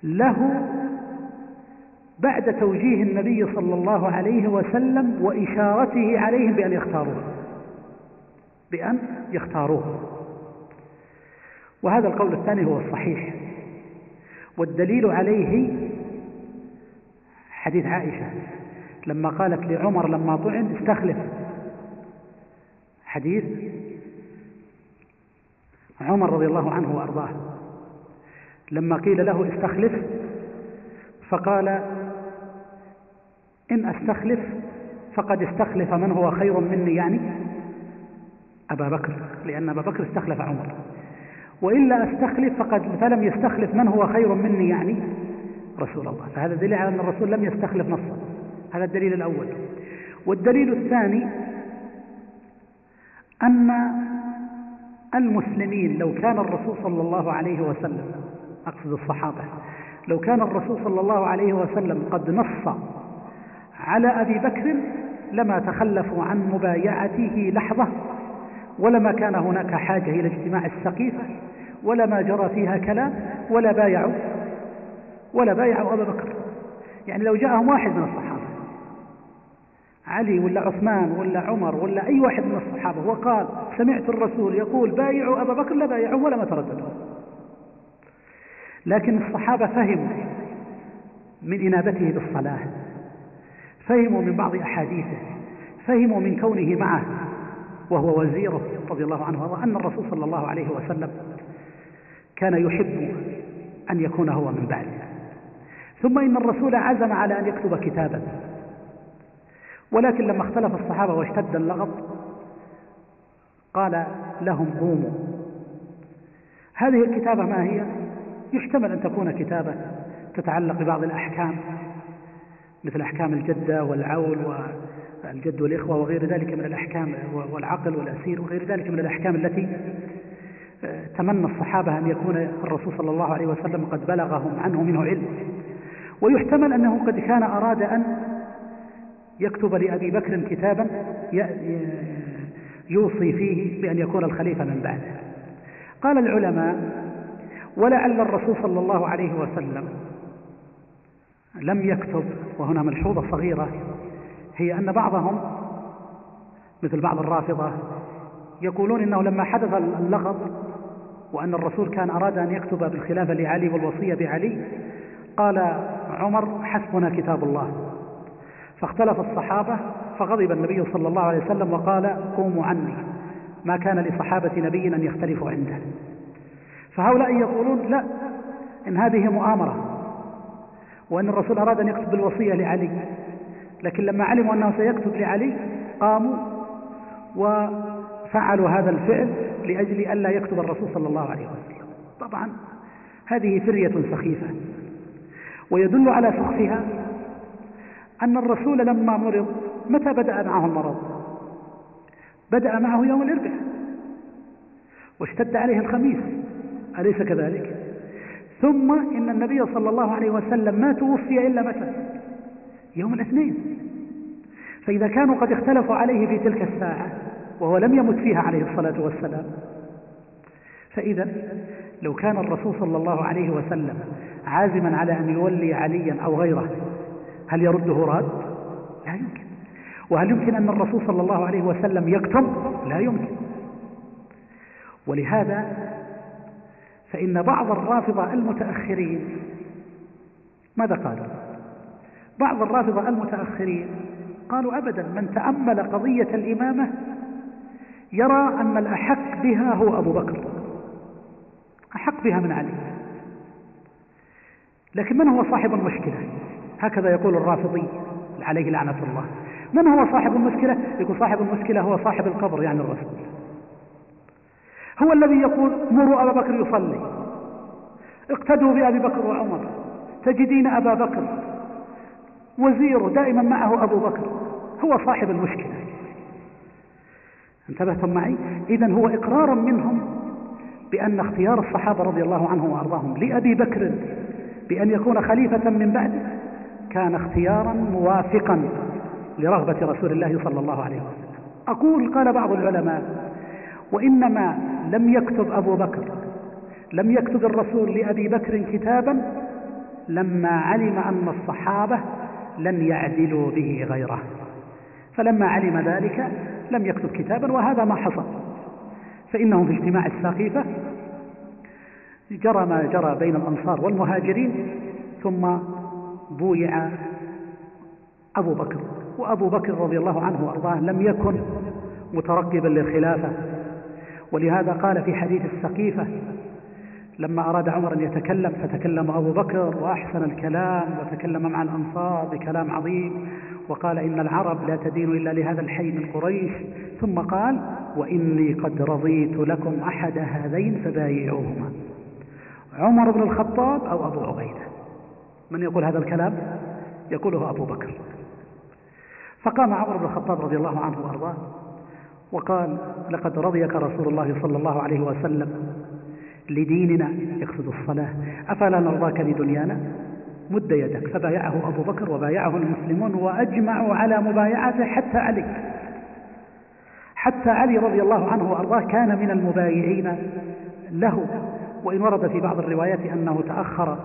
له بعد توجيه النبي صلى الله عليه وسلم وإشارته عليهم بأن يختاروه. بأن يختاروه. وهذا القول الثاني هو الصحيح. والدليل عليه حديث عائشة. لما قالت لعمر لما طعن استخلف. حديث عمر رضي الله عنه وأرضاه. لما قيل له استخلف فقال إن أستخلف فقد استخلف من هو خير مني يعني؟ أبا بكر لأن أبا بكر استخلف عمر. وإلا أستخلف فقد فلم يستخلف من هو خير مني يعني؟ رسول الله. فهذا دليل على أن الرسول لم يستخلف نصا. هذا الدليل الأول. والدليل الثاني أن المسلمين لو كان الرسول صلى الله عليه وسلم أقصد الصحابة لو كان الرسول صلى الله عليه وسلم قد نص على أبي بكر لما تخلفوا عن مبايعته لحظة ولما كان هناك حاجة إلى اجتماع السقيفة ولما جرى فيها كلام ولا بايعوا ولا بايعوا أبا بكر. يعني لو جاءهم واحد من الصحابة علي ولا عثمان ولا عمر ولا أي واحد من الصحابة وقال سمعت الرسول يقول بايعوا أبا بكر لا بايعوا ولا ما ترددوا. لكن الصحابة فهموا من إنابته بالصلاة. فهموا من بعض أحاديثه فهموا من كونه معه وهو وزيره رضي الله عنه أن الرسول صلى الله عليه وسلم كان يحب أن يكون هو من بعده ثم إن الرسول عزم على أن يكتب كتابا. ولكن لما اختلف الصحابة واشتد اللغط قال لهم قوموا. هذه الكتابة ما هي؟ يحتمل أن تكون كتابة تتعلق ببعض الأحكام. مثل أحكام الجدة والعول والجد والإخوة وغير ذلك من الأحكام والعقل والأسير وغير ذلك من الأحكام التي آه، تمنى الصحابة أن يكون الرسول صلى الله عليه وسلم قد بلغهم عنه منه علم. ويحتمل أنه قد كان أراد أن يكتب لأبي بكر كتابا يوصي فيه بأن يكون الخليفة من بعده. قال العلماء ولعل الرسول صلى الله عليه وسلم لم يكتب وهنا ملحوظة صغيرة هي أن بعضهم مثل بعض الرافضة يقولون إنه لما حدث اللغط وأن الرسول كان أراد أن يكتب بالخلافة لعلي والوصية بعلي قال عمر حسبنا كتاب الله. فاختلف الصحابة فغضب النبي صلى الله عليه وسلم وقال قوموا عني ما كان لصحابة نبي أن يختلفوا عنده. فهؤلاء يقولون لا إن هذه مؤامرة. وأن الرسول أراد أن يكتب الوصية لعلي. لكن لما علموا أنه سيكتب لعلي قاموا وفعلوا هذا الفعل لأجل ألا يكتب الرسول صلى الله عليه وسلم. طبعا هذه فرية سخيفة. ويدل على سخفها أن الرسول لما مرض متى بدأ معه المرض؟ بدأ معه يوم الأربعاء واشتد عليه الخميس. أليس كذلك؟ ثم إن النبي صلى الله عليه وسلم ما توفي إلا متى يوم الاثنين. فإذا كانوا قد اختلفوا عليه في تلك الساعة وهو لم يمت فيها عليه الصلاة والسلام. فإذا لو كان الرسول صلى الله عليه وسلم عازما على أن يولي عليا أو غيره هل يرده راد لا يمكن. وهل يمكن أن الرسول صلى الله عليه وسلم يكتم لا يمكن. ولهذا فإن بعض الرافضة المتأخرين ماذا قالوا؟ بعض الرافضة المتأخرين قالوا أبدا من تأمل قضية الإمامة يرى أن الأحق بها هو أبو بكر. أحق بها من علي. لكن من هو صاحب المشكلة؟ هكذا يقول الرافضي عليه لعنة الله. من هو صاحب المشكلة؟ يقول صاحب المشكلة هو صاحب القبر يعني الرسول. هو الذي يقول مروا أبا بكر يصلي. اقتدوا بأبي بكر وعمر. تجدين أبا بكر وزيره دائما معه أبو بكر. هو صاحب المشكلة. انتبهتم معي؟ إذا هو إقرار منهم بأن اختيار الصحابة رضي الله عنهم وأرضاهم لأبي بكر بأن يكون خليفة من بعده كان اختيارا موافقا لرغبة رسول الله صلى الله عليه وسلم. أقول قال بعض العلماء وإنما لم يكتب أبو بكر لم يكتب الرسول لأبي بكر كتابا لما علم أن الصحابة لن يعدلوا به غيره. فلما علم ذلك لم يكتب كتابا وهذا ما حصل. فإنهم في اجتماع الساقيفة جرى ما جرى بين الأنصار والمهاجرين ثم بويع أبو بكر. وأبو بكر رضي الله عنه وأرضاه لم يكن مترقبا للخلافة. ولهذا قال في حديث السقيفة لما أراد عمر أن يتكلم فتكلم أبو بكر وأحسن الكلام وتكلم مع الأنصار بكلام عظيم وقال إن العرب لا تدين إلا لهذا الحي من قريش ثم قال وإني قد رضيت لكم أحد هذين فبايعوهما. عمر بن الخطاب أو أبو عبيدة؟ من يقول هذا الكلام؟ يقوله أبو بكر. فقام عمر بن الخطاب رضي الله عنه وأرضاه. وقال لقد رضيك رسول الله صلى الله عليه وسلم لديننا يقصد الصلاة أفلا نرضاك لدنيانا مد يدك فبايعه أبو بكر وبايعه المسلمون وأجمعوا على مبايعته حتى علي. حتى علي رضي الله عنه وأرضاه كان من المبايعين له. وإن ورد في بعض الروايات أنه تأخر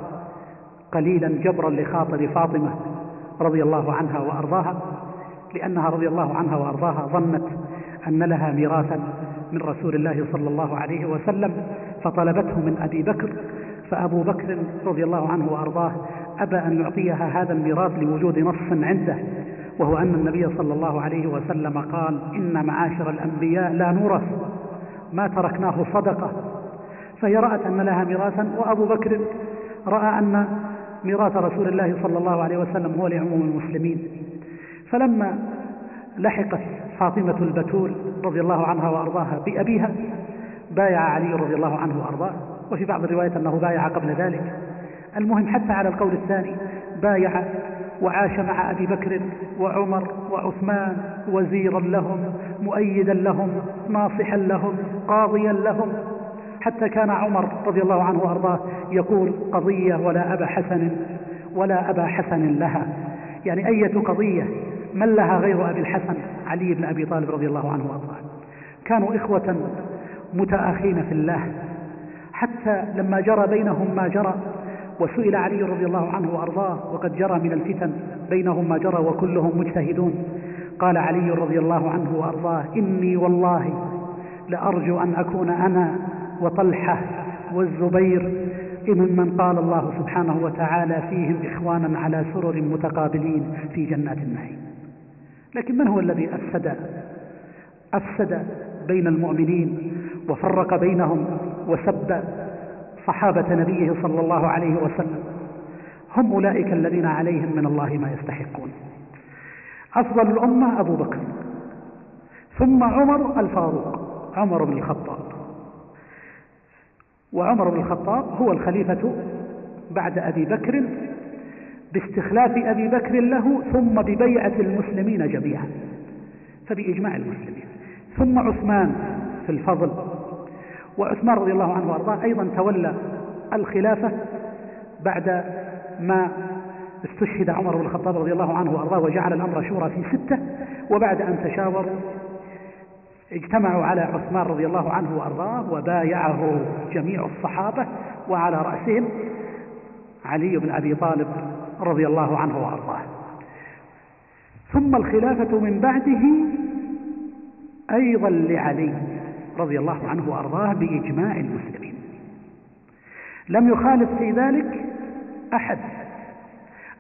قليلا جبرا لخاطر فاطمة رضي الله عنها وأرضاها لأنها رضي الله عنها وأرضاها ظنت أن لها ميراثا من رسول الله صلى الله عليه وسلم فطلبته من أبي بكر فأبو بكر رضي الله عنه وأرضاه أبى أن يعطيها هذا الميراث لوجود نص عنده وهو أن النبي صلى الله عليه وسلم قال إن معاشر الأنبياء لا نورث ما تركناه صدقة. فهي رأت أن لها ميراثا وأبو بكر رأى أن ميراث رسول الله صلى الله عليه وسلم هو لعموم المسلمين. فلما لحقت فاطمة البتول رضي الله عنها وأرضاها بأبيها بايع علي رضي الله عنه وأرضاه وفي بعض الروايات أنه بايع قبل ذلك. المهم حتى على القول الثاني بايع وعاش مع أبي بكر وعمر وعثمان وزيرا لهم مؤيدا لهم ناصحا لهم قاضيا لهم. حتى كان عمر رضي الله عنه وأرضاه يقول قضية ولا أبا حسن ولا أبا حسن لها. يعني أية قضية من لها غير أبي الحسن علي بن أبي طالب رضي الله عنه وأرضاه. كانوا إخوة متآخين في الله. حتى لما جرى بينهم ما جرى وسئل علي رضي الله عنه وأرضاه وقد جرى من الفتن بينهم ما جرى وكلهم مجتهدون. قال علي رضي الله عنه وأرضاه إني والله لأرجو أن أكون أنا وطلحة والزبير من قال الله سبحانه وتعالى فيهم إخوانا على سرر متقابلين في جنات النعيم. لكن من هو الذي أفسد؟ أفسد بين المؤمنين وفرق بينهم وسب صحابة نبيه صلى الله عليه وسلم. هم أولئك الذين عليهم من الله ما يستحقون. أفضل الأمة أبو بكر ثم عمر الفاروق عمر بن الخطاب. وعمر بن الخطاب هو الخليفة بعد أبي بكر باستخلاف أبي بكر له ثم ببيعة المسلمين جميعا. فبإجماع المسلمين. ثم عثمان في الفضل. وعثمان رضي الله عنه وأرضاه أيضا تولى الخلافة بعد ما استشهد عمر بن الخطاب رضي الله عنه وأرضاه وجعل الأمر شورى في ستة. وبعد أن تشاوروا اجتمعوا على عثمان رضي الله عنه وأرضاه وبايعه جميع الصحابة وعلى رأسهم علي بن أبي طالب رضي الله عنه وأرضاه. ثم الخلافة من بعده أيضا لعلي رضي الله عنه وأرضاه بإجماع المسلمين. لم يخالف في ذلك أحد.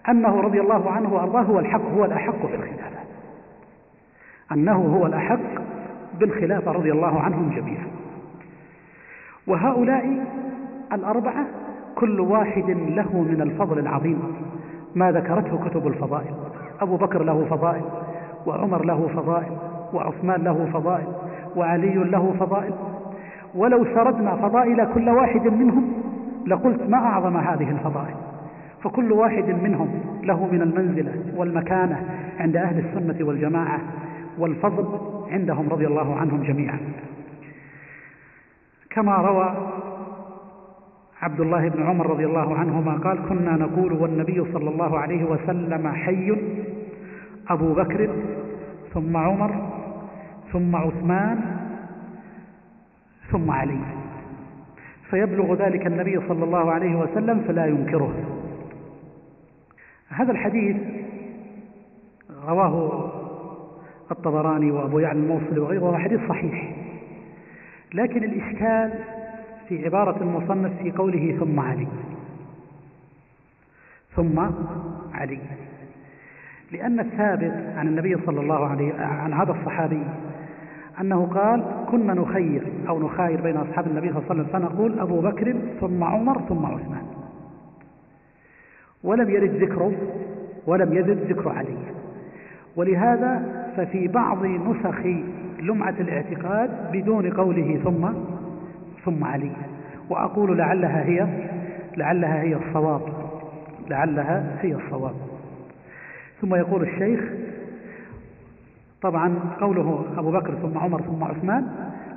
أنه رضي الله عنه وأرضاه هو الحق هو الأحق بالخلافة أنه هو الأحق بالخلافة رضي الله عنهم جميعا. وهؤلاء الأربعة كل واحد له من الفضل العظيم. ما ذكرته كتب الفضائل. أبو بكر له فضائل وعمر له فضائل وعثمان له فضائل وعلي له فضائل. ولو سردنا فضائل كل واحد منهم لقلت ما أعظم هذه الفضائل. فكل واحد منهم له من المنزلة والمكانة عند أهل السنة والجماعة والفضل عندهم رضي الله عنهم جميعا. كما روى عبد الله بن عمر رضي الله عنهما قال كنا نقول والنبي صلى الله عليه وسلم حي أبو بكر ثم عمر ثم عثمان ثم علي. فيبلغ ذلك النبي صلى الله عليه وسلم فلا ينكره. هذا الحديث رواه الطبراني وأبو يعلى الموصلي وغيره حديث صحيح. لكن الإشكال في عبارة المصنف في قوله ثم علي. ثم علي. لأن الثابت عن النبي صلى الله عليه عن هذا الصحابي أنه قال كنا نخير أو نخاير بين أصحاب النبي صلى الله عليه وسلم. فنقول أبو بكر ثم عمر ثم عثمان. ولم يرد ذكره ولم يرد ذكر علي. ولهذا ففي بعض نسخ لمعة الاعتقاد بدون قوله ثم ثم علي. وأقول لعلها هي لعلها هي الصواب لعلها هي الصواب. ثم يقول الشيخ طبعا قوله أبو بكر ثم عمر ثم عثمان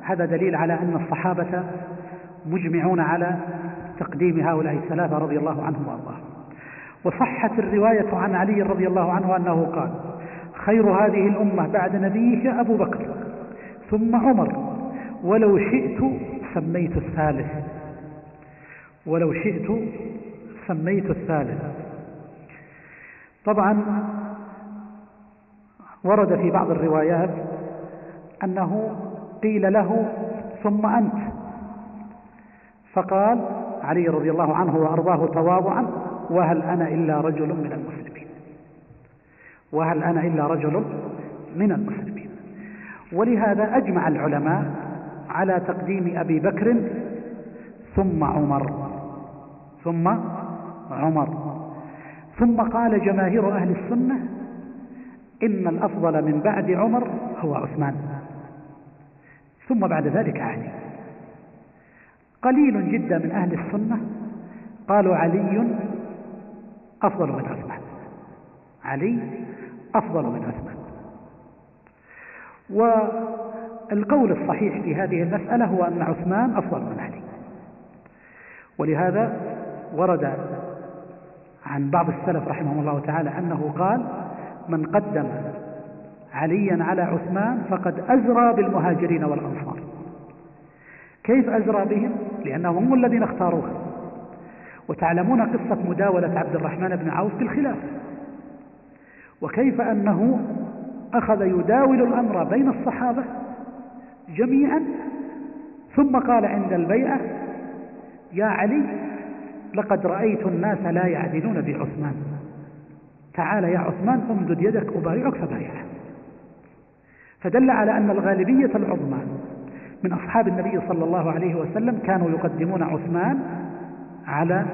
هذا دليل على أن الصحابة مجمعون على تقديم هؤلاء الثلاثة رضي الله عنهم وأرضاهم. وصحت الرواية عن علي رضي الله عنه أنه قال خير هذه الأمة بعد نبيه أبو بكر ثم عمر ولو شئت سميت الثالث. ولو شئت سميت الثالث. طبعا ورد في بعض الروايات أنه قيل له ثم أنت. فقال علي رضي الله عنه وأرضاه تواضعا وهل أنا إلا رجل من المسلمين؟ وهل أنا إلا رجل من المسلمين؟ ولهذا أجمع العلماء على تقديم أبي بكر ثم عمر ثم عمر. ثم قال جماهير أهل السنة إن الأفضل من بعد عمر هو عثمان. ثم بعد ذلك علي. قليل جدا من أهل السنة قالوا علي أفضل من عثمان. علي أفضل من عثمان. والقول الصحيح في هذه المسألة هو أن عثمان أفضل من علي. ولهذا ورد عن بعض السلف رحمه الله تعالى أنه قال من قدم عليا على عثمان فقد أزرى بالمهاجرين والأنصار. كيف أزرى بهم؟ لأنهم هم الذين اختاروها وتعلمون قصة مداولة عبد الرحمن بن عوف بالخلافة وكيف أنه أخذ يداول الأمر بين الصحابة؟ جميعا. ثم قال عند البيعة يا علي لقد رأيت الناس لا يعدلون بعثمان. تعال يا عثمان امدد يدك أبايعك فبايعه. فدل على أن الغالبية العظمى من أصحاب النبي صلى الله عليه وسلم كانوا يقدمون عثمان على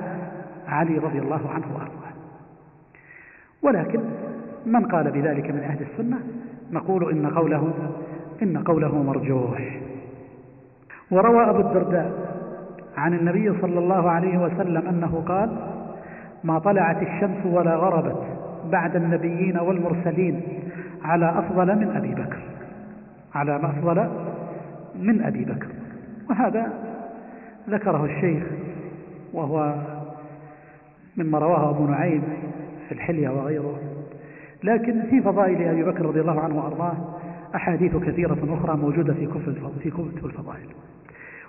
علي رضي الله عنه وأرضاه. ولكن من قال بذلك من أهل السنة؟ نقول إن قوله إن قوله مرجوح. وروى أبو الدرداء عن النبي صلى الله عليه وسلم أنه قال ما طلعت الشمس ولا غربت بعد النبيين والمرسلين على أفضل من أبي بكر. على أفضل من أبي بكر. وهذا ذكره الشيخ وهو مما رواه أبو نعيم في الحلية وغيره. لكن في فضائل أبي بكر رضي الله عنه وأرضاه أحاديث كثيرة أخرى موجودة في كتب في كتب الفضائل.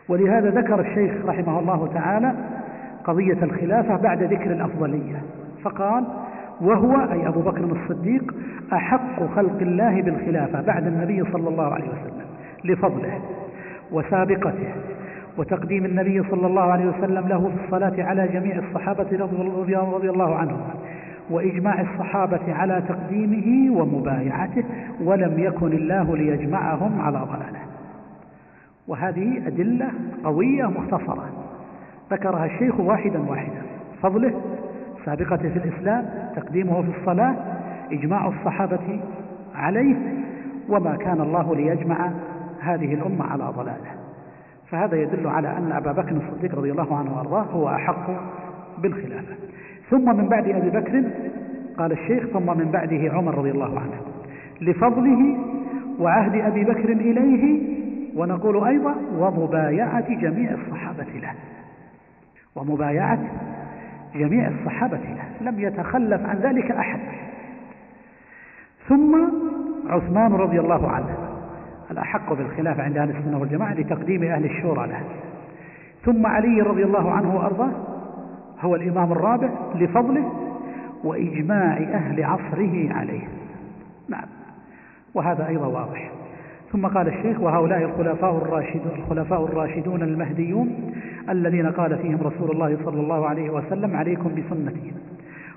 ولهذا ذكر الشيخ رحمه الله تعالى قضية الخلافة بعد ذكر الأفضلية. فقال وهو أي أبو بكر الصديق أحق خلق الله بالخلافة بعد النبي صلى الله عليه وسلم لفضله وسابقته وتقديم النبي صلى الله عليه وسلم له في الصلاة على جميع الصحابة رضي الله عنهم وإجماع الصحابة على تقديمه ومبايعته ولم يكن الله ليجمعهم على ضلاله. وهذه أدلة قوية مختصرة. ذكرها الشيخ واحدا واحدا فضله سابقته في الإسلام تقديمه في الصلاة إجماع الصحابة عليه وما كان الله ليجمع هذه الأمة على ضلاله. فهذا يدل على أن أبا بكر الصديق رضي الله عنه وأرضاه هو أحق بالخلافة. ثم من بعد أبي بكر قال الشيخ ثم من بعده عمر رضي الله عنه. لفضله وعهد أبي بكر إليه ونقول أيضا ومبايعة جميع الصحابة له. ومبايعة جميع الصحابة له. لم يتخلف عن ذلك أحد. ثم عثمان رضي الله عنه الأحق بالخلافة عند أهل السنة والجماعة لتقديم أهل الشورى له. ثم علي رضي الله عنه وأرضاه هو الإمام الرابع لفضله وإجماع أهل عصره عليه. نعم. وهذا أيضا واضح. ثم قال الشيخ وهؤلاء الخلفاء الراشدون, الخلفاء الراشدون المهديون الذين قال فيهم رسول الله صلى الله عليه وسلم عليكم بسنتي.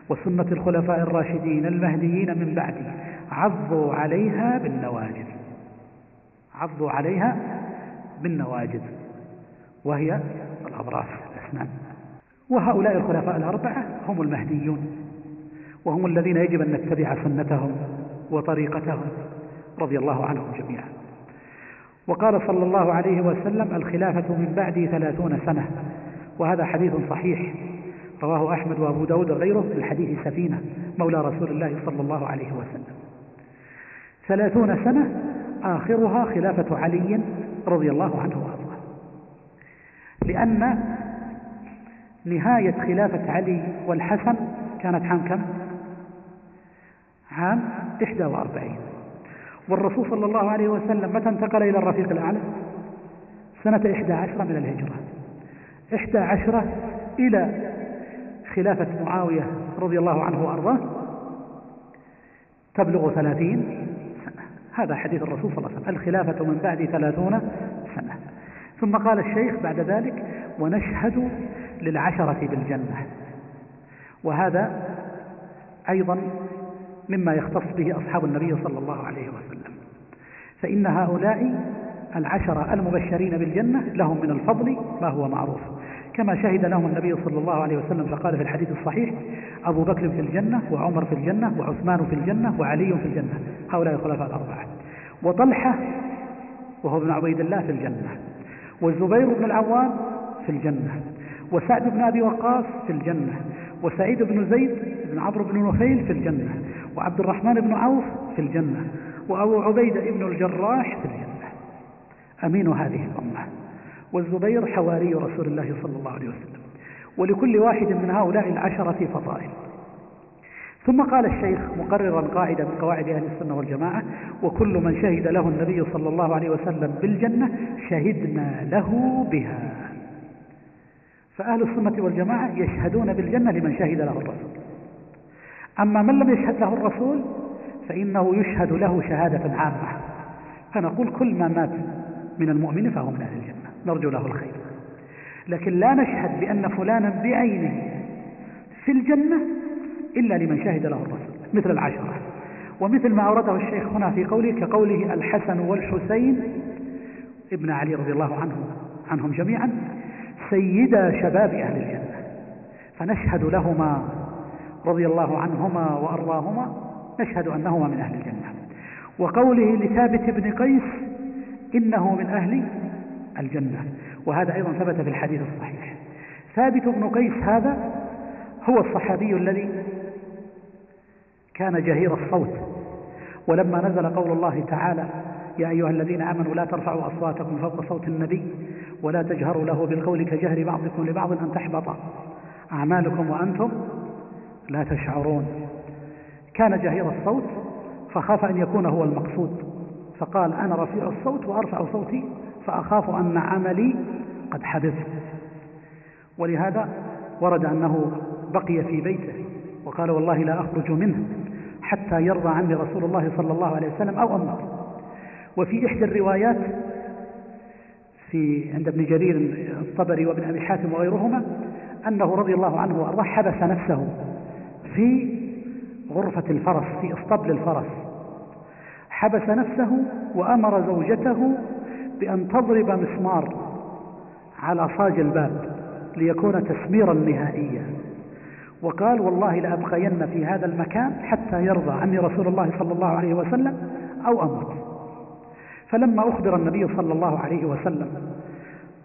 وسنة الخلفاء الراشدين المهديين من بعدي عضوا عليها بالنواجذ. عضوا عليها بالنواجذ. وهي الأضراس الأسنان وهؤلاء الخلفاء الأربعة هم المهديون وهم الذين يجب أن نتبع سنتهم وطريقتهم رضي الله عنهم جميعا. وقال صلى الله عليه وسلم الخلافة من بعدي ثلاثون سنة وهذا حديث صحيح. رواه أحمد وأبو داود وغيره من حديث سفينة مولى رسول الله صلى الله عليه وسلم. ثلاثون سنة آخرها خلافة علي رضي الله عنه وأرضاه. لأن نهاية خلافة علي والحسن كانت عام كم؟ عام 41 والرسول صلى الله عليه وسلم متى انتقل إلى الرفيق الأعلى؟ سنة إحدى عشرة من الهجرة. إحدى عشرة إلى خلافة معاوية رضي الله عنه وأرضاه. تبلغ ثلاثين سنة. هذا حديث الرسول صلى الله عليه وسلم. الخلافة من بعد ثلاثون سنة. ثم قال الشيخ بعد ذلك ونشهد للعشرة بالجنة. وهذا أيضا مما يختص به أصحاب النبي صلى الله عليه وسلم. فإن هؤلاء العشرة المبشرين بالجنة لهم من الفضل ما هو معروف. كما شهد لهم النبي صلى الله عليه وسلم فقال في الحديث الصحيح أبو بكر في الجنة وعمر في الجنة وعثمان في الجنة وعلي في الجنة. هؤلاء الخلفاء الأربعة. وطلحة وهو ابن عبيد الله في الجنة. والزبير بن العوام في الجنة وسعد بن أبي وقاص في الجنة وسعيد بن زيد بن عمرو بن نفيل في الجنة وعبد الرحمن بن عوف في الجنة وأبو عبيدة بن الجراح في الجنة. أمين هذه الأمة. والزبير حواري رسول الله صلى الله عليه وسلم. ولكل واحد من هؤلاء العشرة فضائل. ثم قال الشيخ مقررا قاعدة من قواعد أهل السنة والجماعة وكل من شهد له النبي صلى الله عليه وسلم بالجنة شهدنا له بها. فأهل السنة والجماعة يشهدون بالجنة لمن شهد له الرسول. أما من لم يشهد له الرسول فإنه يشهد له شهادة عامة. فنقول كل ما مات من المؤمن فهو من أهل الجنة نرجو له الخير. لكن لا نشهد بأن فلانا بعينه في الجنة إلا لمن شهد له الرسول مثل العشرة. ومثل ما أورده الشيخ هنا في قوله كقوله الحسن والحسين ابن علي رضي الله عنه عنهم جميعا سيدا شباب أهل الجنة. فنشهد لهما رضي الله عنهما وأرضاهما نشهد أنهما من أهل الجنة. وقوله لثابت بن قيس إنه من أهل الجنة. وهذا أيضا ثبت في الحديث الصحيح. ثابت بن قيس هذا هو الصحابي الذي كان جهير الصوت. ولما نزل قول الله تعالى يا أيها الذين آمنوا لا ترفعوا أصواتكم فوق صوت النبي ولا تجهروا له بالقول كجهر بعضكم لبعض أن تحبط أعمالكم وأنتم لا تشعرون. كان جهير الصوت فخاف أن يكون هو المقصود. فقال أنا رفيع الصوت وأرفع صوتي فأخاف أن عملي قد حدث ولهذا ورد أنه بقي في بيته وقال والله لا أخرج منه. حتى يرضى عني رسول الله صلى الله عليه وسلم أو أمر وفي إحدى الروايات في عند ابن جرير الطبري وابن أبي حاتم وغيرهما أنه رضي الله عنه وأرضاه حبس نفسه في غرفة الفرس في أسطبل الفرس. حبس نفسه وأمر زوجته بأن تضرب مسمار على صاج الباب ليكون تسميرا نهائيا. وقال والله لأبقين في هذا المكان حتى يرضى عني رسول الله صلى الله عليه وسلم أو أموت. فلما أخبر النبي صلى الله عليه وسلم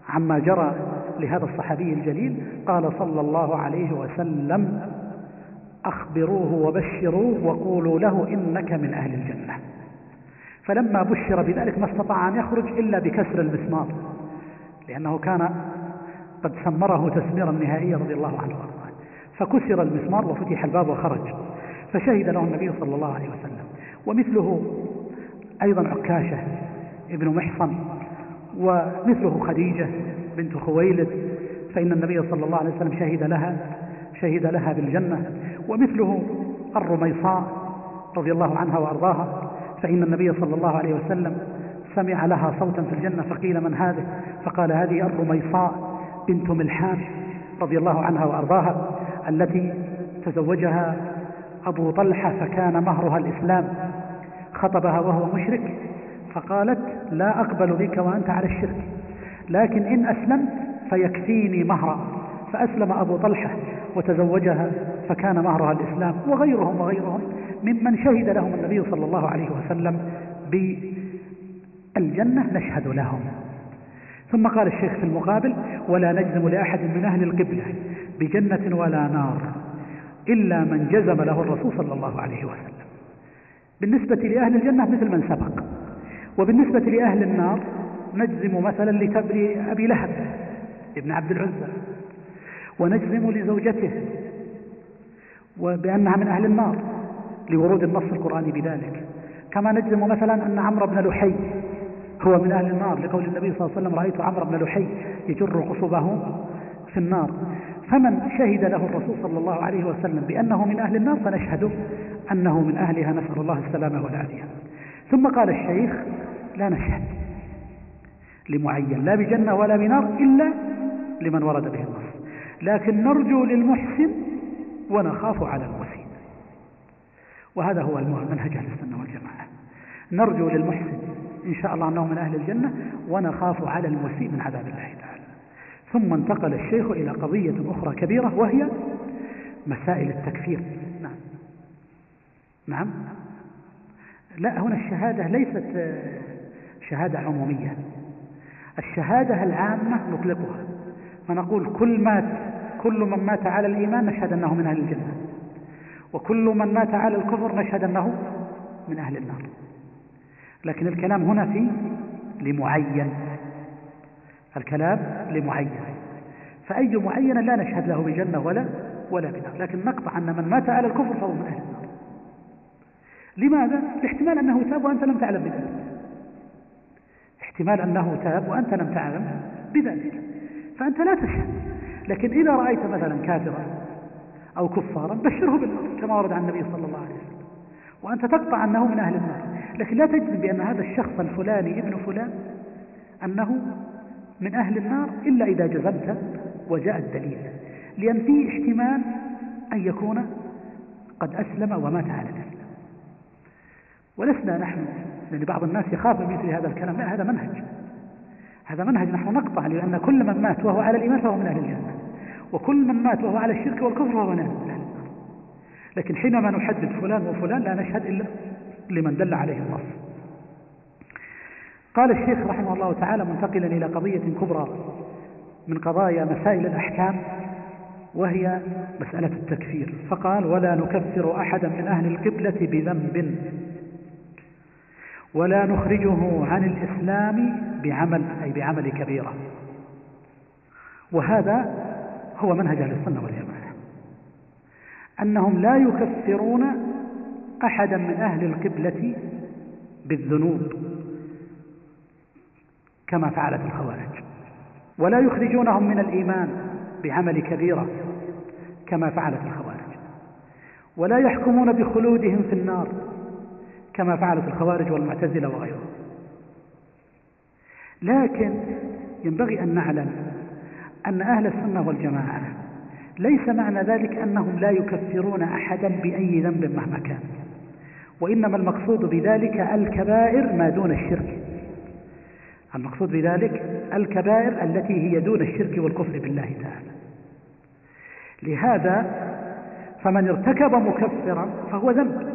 عما جرى لهذا الصحابي الجليل قال صلى الله عليه وسلم أخبروه وبشروه وقولوا له إنك من أهل الجنة. فلما بشر بذلك ما استطاع أن يخرج إلا بكسر المسمار لأنه كان قد سمره تسميرا نهائيا رضي الله عنه. فكسر المسمار وفتح الباب وخرج. فشهد له النبي صلى الله عليه وسلم. ومثله أيضا عكاشة ابن محصن ومثله خديجة بنت خويلد فإن النبي صلى الله عليه وسلم شهد لها شهد لها بالجنة. ومثله الرميصاء رضي الله عنها وأرضاها فإن النبي صلى الله عليه وسلم سمع لها صوتا في الجنة فقيل من هذه؟ فقال هذه الرميصاء بنت ملحان رضي الله عنها وأرضاها التي تزوجها أبو طلحة فكان مهرها الإسلام خطبها وهو مشرك فقالت لا أقبل بك وأنت على الشرك لكن إن أسلمت فيكفيني مهرا. فأسلم أبو طلحة وتزوجها فكان مهرها الإسلام وغيرهم وغيرهم ممن شهد لهم النبي صلى الله عليه وسلم بالجنة نشهد لهم. ثم قال الشيخ في المقابل ولا نجزم لأحد من أهل القبلة بجنة ولا نار إلا من جزم له الرسول صلى الله عليه وسلم. بالنسبة لأهل الجنة مثل من سبق. وبالنسبة لأهل النار نجزم مثلا لأبي لهب ابن عبد العزى ونجزم لزوجته وبأنها من أهل النار لورود النص القرآني بذلك. كما نجزم مثلا أن عمرو بن لحي هو من أهل النار. لقول النبي صلى الله عليه وسلم رأيت عمرو بن لحي يجر قصبه في النار. فمن شهد له الرسول صلى الله عليه وسلم بأنه من أهل النار فنشهد أنه من أهلها. نسأل الله السلامة والعافية. ثم قال الشيخ لا نشهد لمعين لا بجنة ولا بنار إلا لمن ورد به النص. لكن نرجو للمحسن ونخاف على المسيء. وهذا هو المنهج أهل السنة والجماعة. نرجو للمحسن إن شاء الله أنه من أهل الجنة ونخاف على المسيء من عذاب الله تعالى. ثم انتقل الشيخ إلى قضية أخرى كبيرة وهي مسائل التكفير. نعم. نعم. لا هنا الشهادة ليست شهادة عمومية. الشهادة العامة نطلقها. فنقول كل مات كل من مات على الإيمان نشهد أنه من أهل الجنة. وكل من مات على الكفر نشهد أنه من أهل النار. لكن الكلام هنا في لمعين. الكلام لمعين. فأي معين لا نشهد له بجنة ولا ولا بنار. لكن نقطع أن من مات على الكفر فهو من أهل النار. لماذا؟ لاحتمال أنه تاب وأنت لم تعلم بذلك. احتمال أنه تاب وأنت لم تعلم بذلك. فأنت لا تشهد. لكن إذا رأيت مثلا كافرا أو كفارا بشره بالنار كما ورد عن النبي صلى الله عليه وسلم. وأنت تقطع أنه من أهل النار. لكن لا تجزم بأن هذا الشخص الفلاني ابن فلان أنه من أهل النار إلا إذا جزمت وجاء الدليل لأن فيه احتمال أن يكون قد أسلم ومات على الإسلام. ولسنا نحن لأن بعض الناس يخاف من مثل هذا الكلام. لا هذا منهج. هذا منهج نحن نقطع لأن كل من مات وهو على الإيمان فهو من أهل الجنة. وكل من مات وهو على الشرك والكفر فهو من أهل النار. لكن حينما نحدد فلان وفلان لا نشهد إلا لمن دل عليه النص قال الشيخ رحمه الله تعالى منتقلا إلى قضية كبرى من قضايا مسائل الأحكام وهي مسألة التكفير. فقال ولا نكفر أحدا من أهل القبلة بذنب. ولا نخرجه عن الإسلام بعمل أي بعمل كبيرة وهذا هو منهج أهل السنة والجماعة. أنهم لا يكفرون أحدا من أهل القبلة بالذنوب كما فعلت الخوارج. ولا يخرجونهم من الإيمان بعمل كبيرة كما فعلت الخوارج. ولا يحكمون بخلودهم في النار كما فعلت الخوارج والمعتزلة وغيرهم. لكن ينبغي أن نعلم أن أهل السنة والجماعة ليس معنى ذلك أنهم لا يكفرون أحدا بأي ذنب مهما كان. وإنما المقصود بذلك الكبائر ما دون الشرك. المقصود بذلك الكبائر التي هي دون الشرك والكفر بالله تعالى. لهذا فمن ارتكب مكفرا فهو ذنب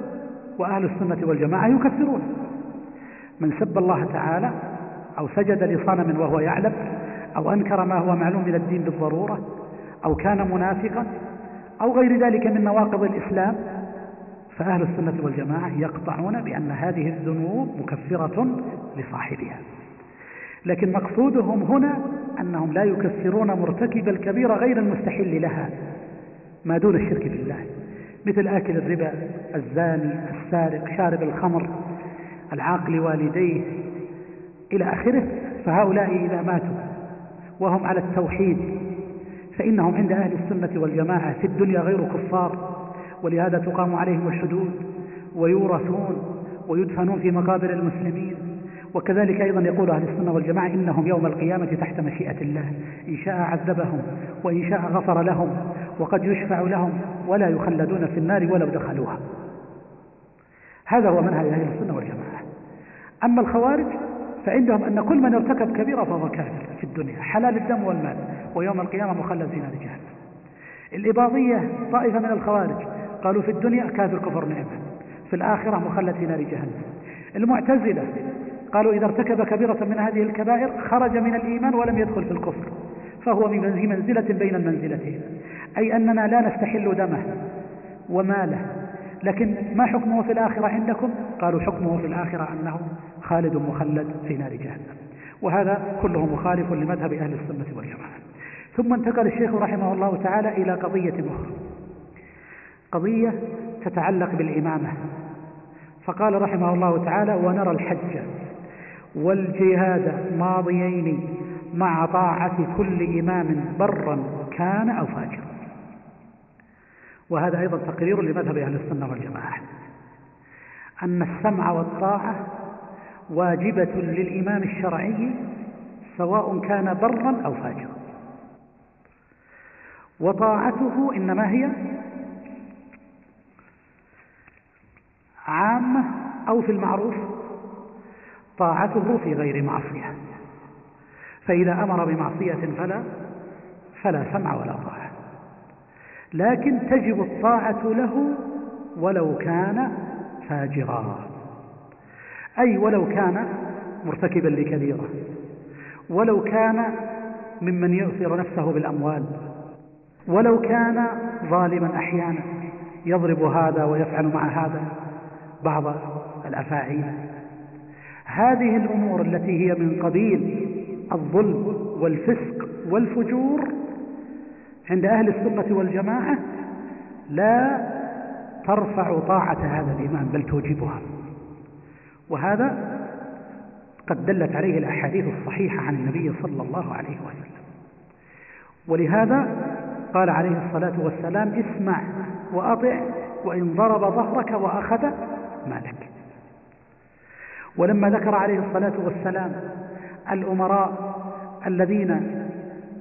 وأهل السنة والجماعة يكفرون. من سب الله تعالى أو سجد لصنم وهو يعلم أو أنكر ما هو معلوم من الدين بالضرورة أو كان منافقا أو غير ذلك من نواقض الإسلام فأهل السنة والجماعة يقطعون بأن هذه الذنوب مكفرة لصاحبها. لكن مقصودهم هنا أنهم لا يكفرون مرتكب الكبيرة غير المستحل لها ما دون الشرك بالله. مثل آكل الربا الزاني السارق شارب الخمر العاقل والديه إلى آخره. فهؤلاء إذا ماتوا وهم على التوحيد فإنهم عند أهل السنة والجماعة في الدنيا غير كفار. ولهذا تقام عليهم الحدود ويورثون ويدفنون في مقابر المسلمين. وكذلك أيضا يقول أهل السنة والجماعة إنهم يوم القيامة تحت مشيئة الله. إن شاء عذبهم وإن شاء غفر لهم وقد يشفع لهم ولا يخلدون في النار ولو دخلوها. هذا هو منهج أهل السنة والجماعة. أما الخوارج فعندهم أن كل من ارتكب كبيرة فهو كافر في الدنيا. حلال الدم والمال ويوم القيامة مخلد في نار جهنم الإباضية طائفة من الخوارج قالوا في الدنيا كافر كفر نعمة في الآخرة مخلد في نار جهنم. المعتزلة قالوا إذا ارتكب كبيرة من هذه الكبائر خرج من الإيمان ولم يدخل في الكفر فهو في منزلة بين المنزلتين. أي أننا لا نستحل دمه وماله لكن ما حكمه في الآخرة عندكم؟ قالوا حكمه في الآخرة أنه خالد مخلد في نار جهنم. وهذا كله مخالف لمذهب أهل السنة والجماعة. ثم انتقل الشيخ رحمه الله تعالى إلى قضية أخرى. قضية تتعلق بالإمامة. فقال رحمه الله تعالى ونرى الحج والجهاد ماضيين مع طاعة كل إمام برا كان أو فاجرا. وهذا أيضا تقرير لمذهب أهل السنة والجماعة. أن السمع والطاعة واجبة للإمام الشرعي سواء كان برا أو فاجرا. وطاعته إنما هي عامة أو في المعروف طاعته في غير معصية. فإذا أمر بمعصية فلا فلا سمع ولا طاعة. لكن تجب الطاعة له ولو كان فاجرا. أي ولو كان مرتكبا لكبيرة. ولو كان ممن يؤثر نفسه بالأموال. ولو كان ظالما أحيانا يضرب هذا ويفعل مع هذا. بعض الأفاعيل. هذه الأمور التي هي من قبيل الظلم والفسق والفجور عند أهل السنة والجماعة لا ترفع طاعة هذا الإمام بل توجبها. وهذا قد دلت عليه الأحاديث الصحيحة عن النبي صلى الله عليه وسلم. ولهذا قال عليه الصلاة والسلام اسمع وأطع وإن ضرب ظهرك وأخذ مالك ولما ذكر عليه الصلاة والسلام الأمراء الذين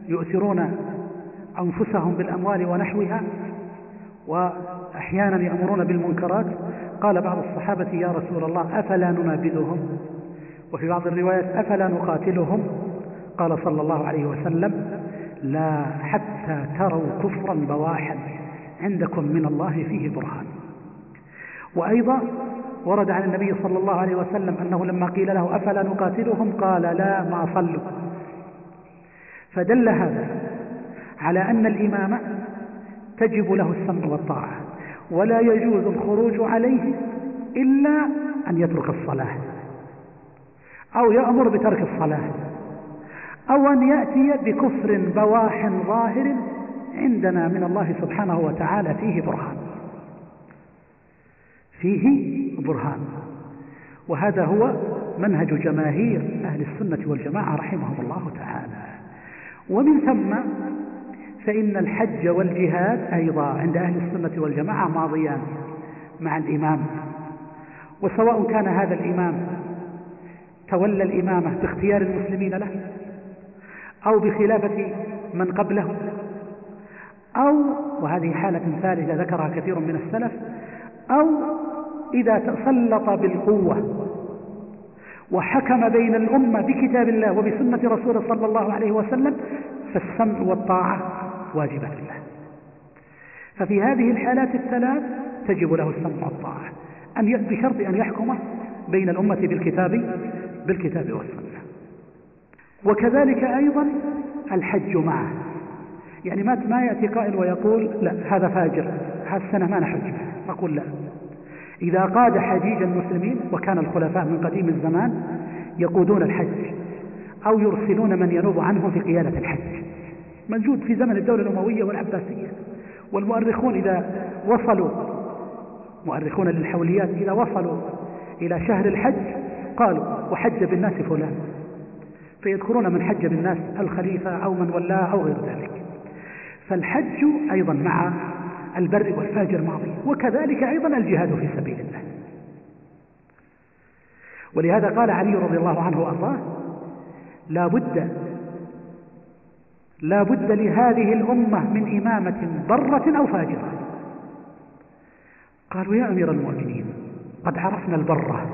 يؤثرون أنفسهم بالأموال ونحوها وأحيانا يأمرون بالمنكرات قال بعض الصحابة يا رسول الله أفلا ننابذهم؟ وفي بعض الروايات أفلا نقاتلهم؟ قال صلى الله عليه وسلم لا حتى تروا كفرا بواحا عندكم من الله فيه برهان. وأيضا ورد عن النبي صلى الله عليه وسلم أنه لما قيل له أفلا نقاتلهم قال لا ما صلوا. فدل هذا على أن الإمام تجب له السمع والطاعة ولا يجوز الخروج عليه إلا أن يترك الصلاة أو يأمر بترك الصلاة أو أن يأتي بكفر بواح ظاهر عندنا من الله سبحانه وتعالى فيه برهان. فيه برهان. وهذا هو منهج جماهير أهل السنة والجماعة رحمهم الله تعالى. ومن ثم فإن الحج والجهاد أيضا عند أهل السنة والجماعة ماضيان مع الإمام. وسواء كان هذا الإمام تولى الإمامة باختيار المسلمين له أو بخلافة من قبله أو وهذه حالة ثالثة ذكرها كثير من السلف أو إذا تسلط بالقوة. وحكم بين الأمة بكتاب الله وبسنة رسوله صلى الله عليه وسلم فالسمع والطاعة واجبة له ففي هذه الحالات الثلاث تجب له السمع والطاعة. أن بشرط أن يحكم بين الأمة بالكتاب بالكتاب والسنة. وكذلك أيضا الحج معه. يعني ما ما يأتي قائل ويقول لا هذا فاجر هذه السنة ما نحج نقول لا. إذا قاد حجيج المسلمين وكان الخلفاء من قديم الزمان يقودون الحج أو يرسلون من ينوب عنهم في قيادة الحج. موجود في زمن الدولة الأموية والعباسية. والمؤرخون إذا وصلوا مؤرخون للحوليات إذا وصلوا إلى شهر الحج قالوا وحج بالناس فلان. فيذكرون من حج بالناس الخليفة أو من ولاه أو غير ذلك. فالحج أيضا مع البر والفاجر ماضي وكذلك أيضا الجهاد في سبيل الله. ولهذا قال علي رضي الله عنه وأرضاه لا بد لا بد لهذه الأمة من إمامة برة أو فاجرة. قالوا يا أمير المؤمنين قد عرفنا البرة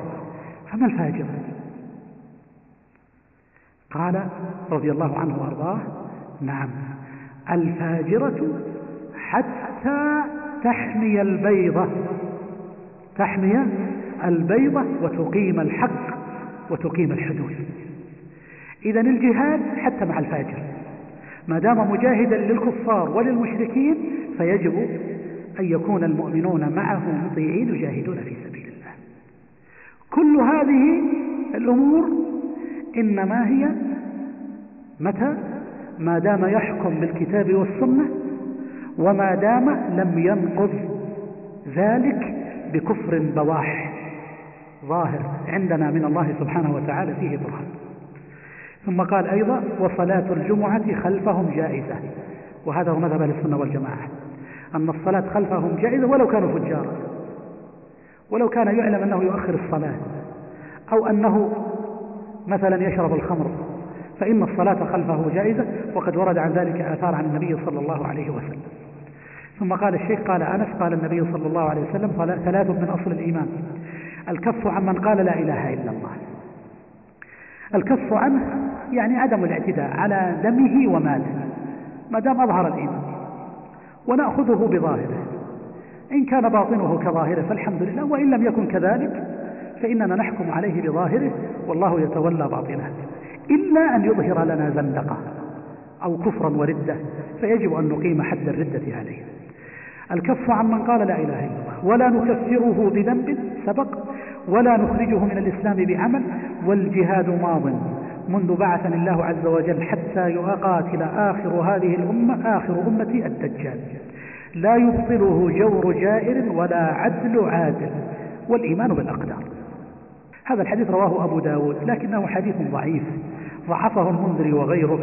فما الفاجرة قال رضي الله عنه وأرضاه نعم الفاجرة حتى تحمي البيضة. تحمي البيضة وتقيم الحق وتقيم الحدود. إذا الجهاد حتى مع الفاجر. ما دام مجاهدا للكفار وللمشركين فيجب أن يكون المؤمنون معه مطيعين يجاهدون في سبيل الله. كل هذه الأمور إنما هي متى؟ ما دام يحكم بالكتاب والسنة وما دام لم ينقض ذلك بكفر بواح. ظاهر عندنا من الله سبحانه وتعالى فيه برهان. ثم قال أيضا وصلاة الجمعة خلفهم جائزة. وهذا هو مذهب السنة والجماعة. أن الصلاة خلفهم جائزة ولو كانوا فجارا. ولو كان يعلم أنه يؤخر الصلاة. أو أنه مثلا يشرب الخمر. فإن الصلاة خلفه جائزة. وقد ورد عن ذلك آثار عن النبي صلى الله عليه وسلم. ثم قال الشيخ قال أنس قال النبي صلى الله عليه وسلم ثلاث من أصل الإيمان. الكف عمن قال لا إله إلا الله. الكف عنه يعني عدم الاعتداء على دمه وماله ما دام أظهر الإيمان. ونأخذه بظاهره. إن كان باطنه كظاهره فالحمد لله وإن لم يكن كذلك فإننا نحكم عليه بظاهره والله يتولى باطنه. إلا أن يظهر لنا زندقة أو كفرا وردة فيجب أن نقيم حد الردة عليه. الكف عن من قال لا إله إلا الله. ولا نكفره بذنب سبق. ولا نخرجه من الإسلام بعمل. والجهاد ماض. منذ بعثني الله عز وجل حتى يقاتل آخر هذه الأمة آخر أمتي الدجال. لا يبطله جور جائر ولا عدل عادل. والإيمان بالأقدار. هذا الحديث رواه أبو داود لكنه حديث ضعيف. ضعفه المنذري وغيره.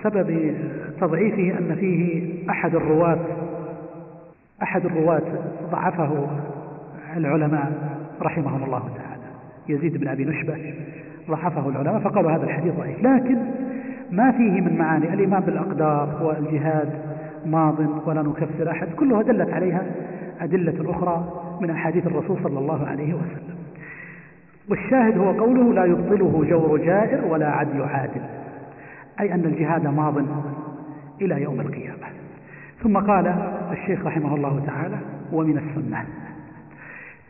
وسبب تضعيفه أن فيه أحد الرواة أحد الرواة ضعفه العلماء رحمهم الله تعالى يزيد بن أبي نشبة ضعفه العلماء فقالوا هذا الحديث ضعيف. لكن ما فيه من معاني الإيمان بالأقدار والجهاد ماض ولا نكفر أحد كلها دلت عليها أدلة أخرى من أحاديث الرسول صلى الله عليه وسلم. والشاهد هو قوله لا يبطله جور جائر ولا عدل عادل أي أن الجهاد ماض إلى يوم القيامة. ثم قال الشيخ رحمه الله تعالى ومن السنة.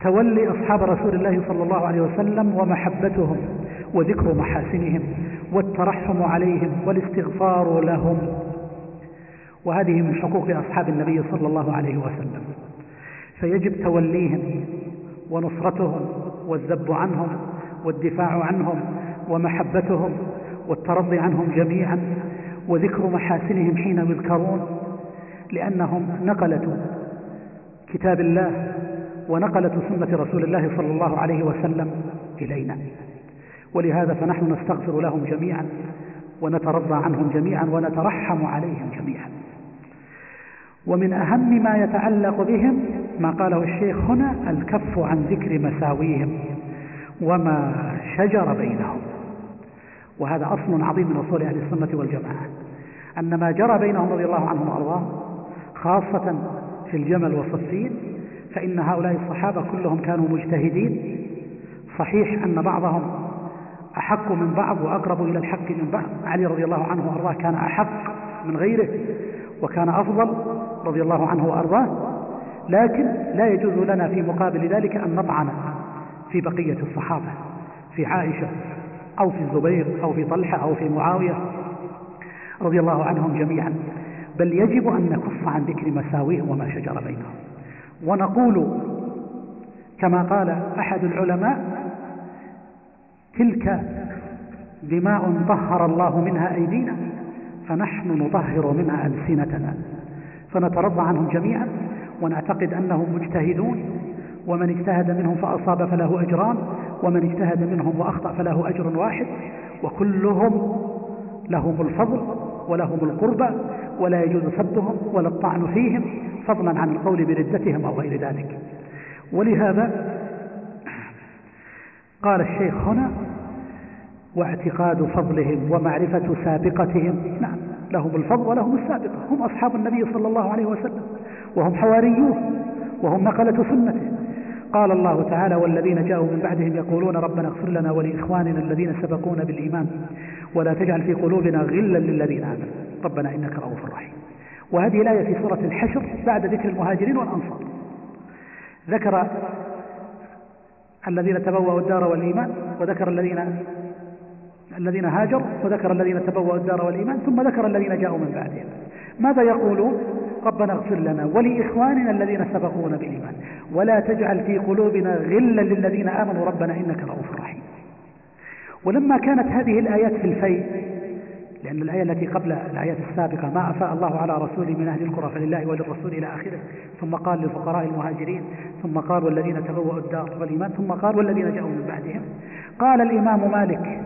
تولي أصحاب رسول الله صلى الله عليه وسلم ومحبتهم وذكر محاسنهم والترحم عليهم والاستغفار لهم. وهذه من حقوق أصحاب النبي صلى الله عليه وسلم. فيجب توليهم ونصرتهم والذب عنهم والدفاع عنهم ومحبتهم والترضي عنهم جميعا وذكر محاسنهم حين يذكرون لأنهم نقلة كتاب الله ونقلة سنة رسول الله صلى الله عليه وسلم إلينا. ولهذا فنحن نستغفر لهم جميعا ونترضى عنهم جميعا ونترحم عليهم جميعا. ومن أهم ما يتعلق بهم ما قاله الشيخ هنا الكف عن ذكر مساويهم وما شجر بينهم. وهذا أصل عظيم من أصول أهل السنة والجماعة. أن ما جرى بينهم رضي الله عنهم وأرضاهم خاصة في الجمل وصفين فإن هؤلاء الصحابة كلهم كانوا مجتهدين. صحيح أن بعضهم أحق من بعض وأقرب إلى الحق من بعض. علي رضي الله عنه وأرضاه كان أحق من غيره وكان أفضل رضي الله عنه وأرضاه. لكن لا يجوز لنا في مقابل ذلك أن نطعن في بقية الصحابة في عائشة أو في الزبير أو في طلحة أو في معاوية رضي الله عنهم جميعا. بل يجب أن نكف عن ذكر مساوئهم وما شجر بينهم. ونقول كما قال أحد العلماء تلك دماء طهر الله منها أيدينا فنحن نطهر منها ألسنتنا. فنترضى عنهم جميعا ونعتقد أنهم مجتهدون ومن اجتهد منهم فأصاب فله أجران ومن اجتهد منهم وأخطأ فله أجر واحد وكلهم لهم الفضل ولهم القربى ولا يجوز سبهم ولا الطعن فيهم فضلا عن القول بردتهم أو غير ذلك. ولهذا قال الشيخ هنا واعتقاد فضلهم ومعرفة سابقتهم نعم لهم الفضل ولهم السابقة هم أصحاب النبي صلى الله عليه وسلم وهم حواريوه وهم نقلة سنته قال الله تعالى والذين جاءوا من بعدهم يقولون ربنا اغفر لنا ولإخواننا الذين سبقونا بالإيمان ولا تجعل في قلوبنا غلا للذين آمنوا. ربنا إنك رؤوف رحيم. وهذه الآية في سورة الحشر بعد ذكر المهاجرين والأنصار. ذكر الذين تبوأوا الدار والإيمان وذكر الذين الذين هاجروا وذكر الذين تبوأوا الدار والإيمان ثم ذكر الذين جاءوا من بعدهم. ماذا يقولون؟ ربنا اغفر لنا ولإخواننا الذين سبقونا بالإيمان. ولا تجعل في قلوبنا غلا للذين آمنوا. ربنا إنك رؤوف رحيم. ولما كانت هذه الآيات في الفيء لأن الآية التي قبل الآيات السابقة ما أفاء الله على رسوله من أهل القرى فلله وللرسول إلى آخره ثم قال للفقراء المهاجرين ثم قال والذين تبوأوا الدار والإيمان ثم قال والذين جاءوا من بعدهم. قال الإمام مالك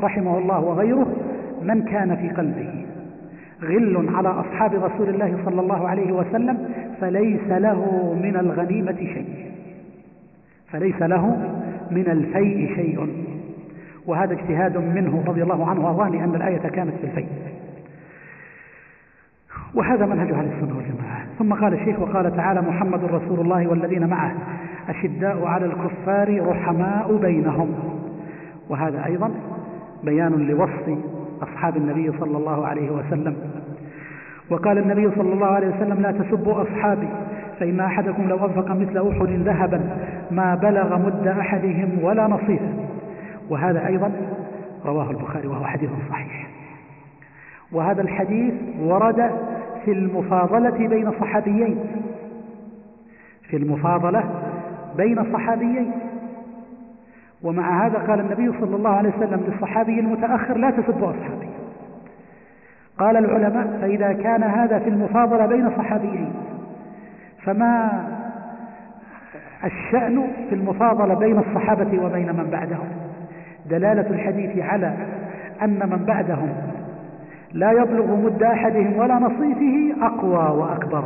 رحمه الله وغيره من كان في قلبه غل على أصحاب رسول الله صلى الله عليه وسلم فليس له من الغنيمة شيء. فليس له من الفيء شيء. وهذا اجتهاد منه رضي الله عنه وأرضاه لأن الآية كانت في الفيء. وهذا منهج أهل السنة والجماعة. ثم قال الشيخ وقال تعالى محمد رسول الله والذين معه أشداء على الكفار رحماء بينهم. وهذا أيضا بيان لوصف أصحاب النبي صلى الله عليه وسلم. وقال النبي صلى الله عليه وسلم لا تسبوا أصحابي فإن أحدكم لو أنفق مثل أحد ذهبا ما بلغ مد أحدهم ولا نصيفه وهذا أيضا رواه البخاري وهو حديث صحيح. وهذا الحديث ورد في المفاضلة بين صحابيين. في المفاضلة بين صحابيين. ومع هذا قال النبي صلى الله عليه وسلم للصحابي المتأخر لا تسبوا أصحابي. قال العلماء فإذا كان هذا في المفاضلة بين صحابيين فما الشأن في المفاضلة بين الصحابة وبين من بعدهم؟ دلالة الحديث على أن من بعدهم لا يبلغ مد أحدهم ولا نصيفه أقوى وأكبر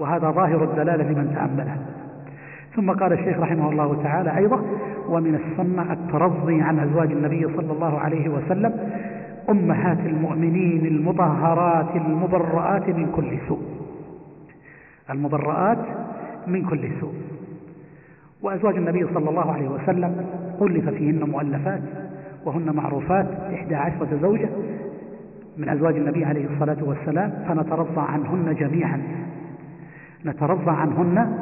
وهذا ظاهر الدلالة لمن تأمله. ثم قال الشيخ رحمه الله تعالى أيضا ومن السنة الترضي عن أزواج النبي صلى الله عليه وسلم أمهات المؤمنين المطهرات المبرآت من كل سوء. المبرآت من كل سوء. وأزواج النبي صلى الله عليه وسلم ألف فيهن مؤلفات وهن معروفات إحدى عشرة زوجة. من أزواج النبي عليه الصلاة والسلام فنترضى عنهن جميعا. نترضى عنهن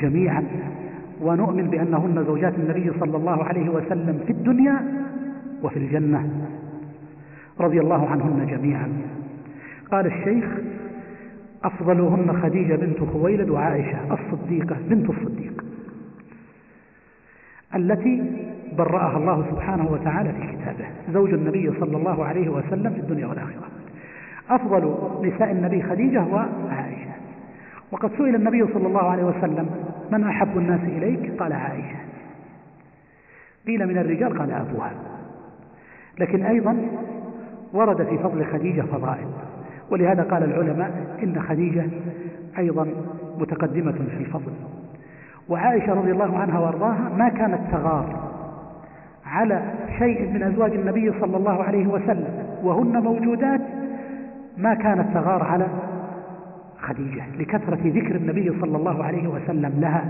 جميعا. ونؤمن بأنهن زوجات النبي صلى الله عليه وسلم في الدنيا وفي الجنة. رضي الله عنهن جميعا. قال الشيخ أفضلهن خديجة بنت خويلد وعائشة الصديقة بنت الصديق التي برأها الله سبحانه وتعالى في كتابه زوج النبي صلى الله عليه وسلم في الدنيا والآخرة. أفضل نساء النبي خديجة وعائشة. وقد سئل النبي صلى الله عليه وسلم من أحب الناس إليك؟ قال عائشة. قيل من الرجال؟ قال أبوها. لكن أيضا ورد في فضل خديجة فضائل. ولهذا قال العلماء إن خديجة أيضا متقدمة في الفضل. وعائشة رضي الله عنها وأرضاها ما كانت تغار على شيء من أزواج النبي صلى الله عليه وسلم وهن موجودات ما كانت تغار على خديجة لكثرة ذكر النبي صلى الله عليه وسلم لها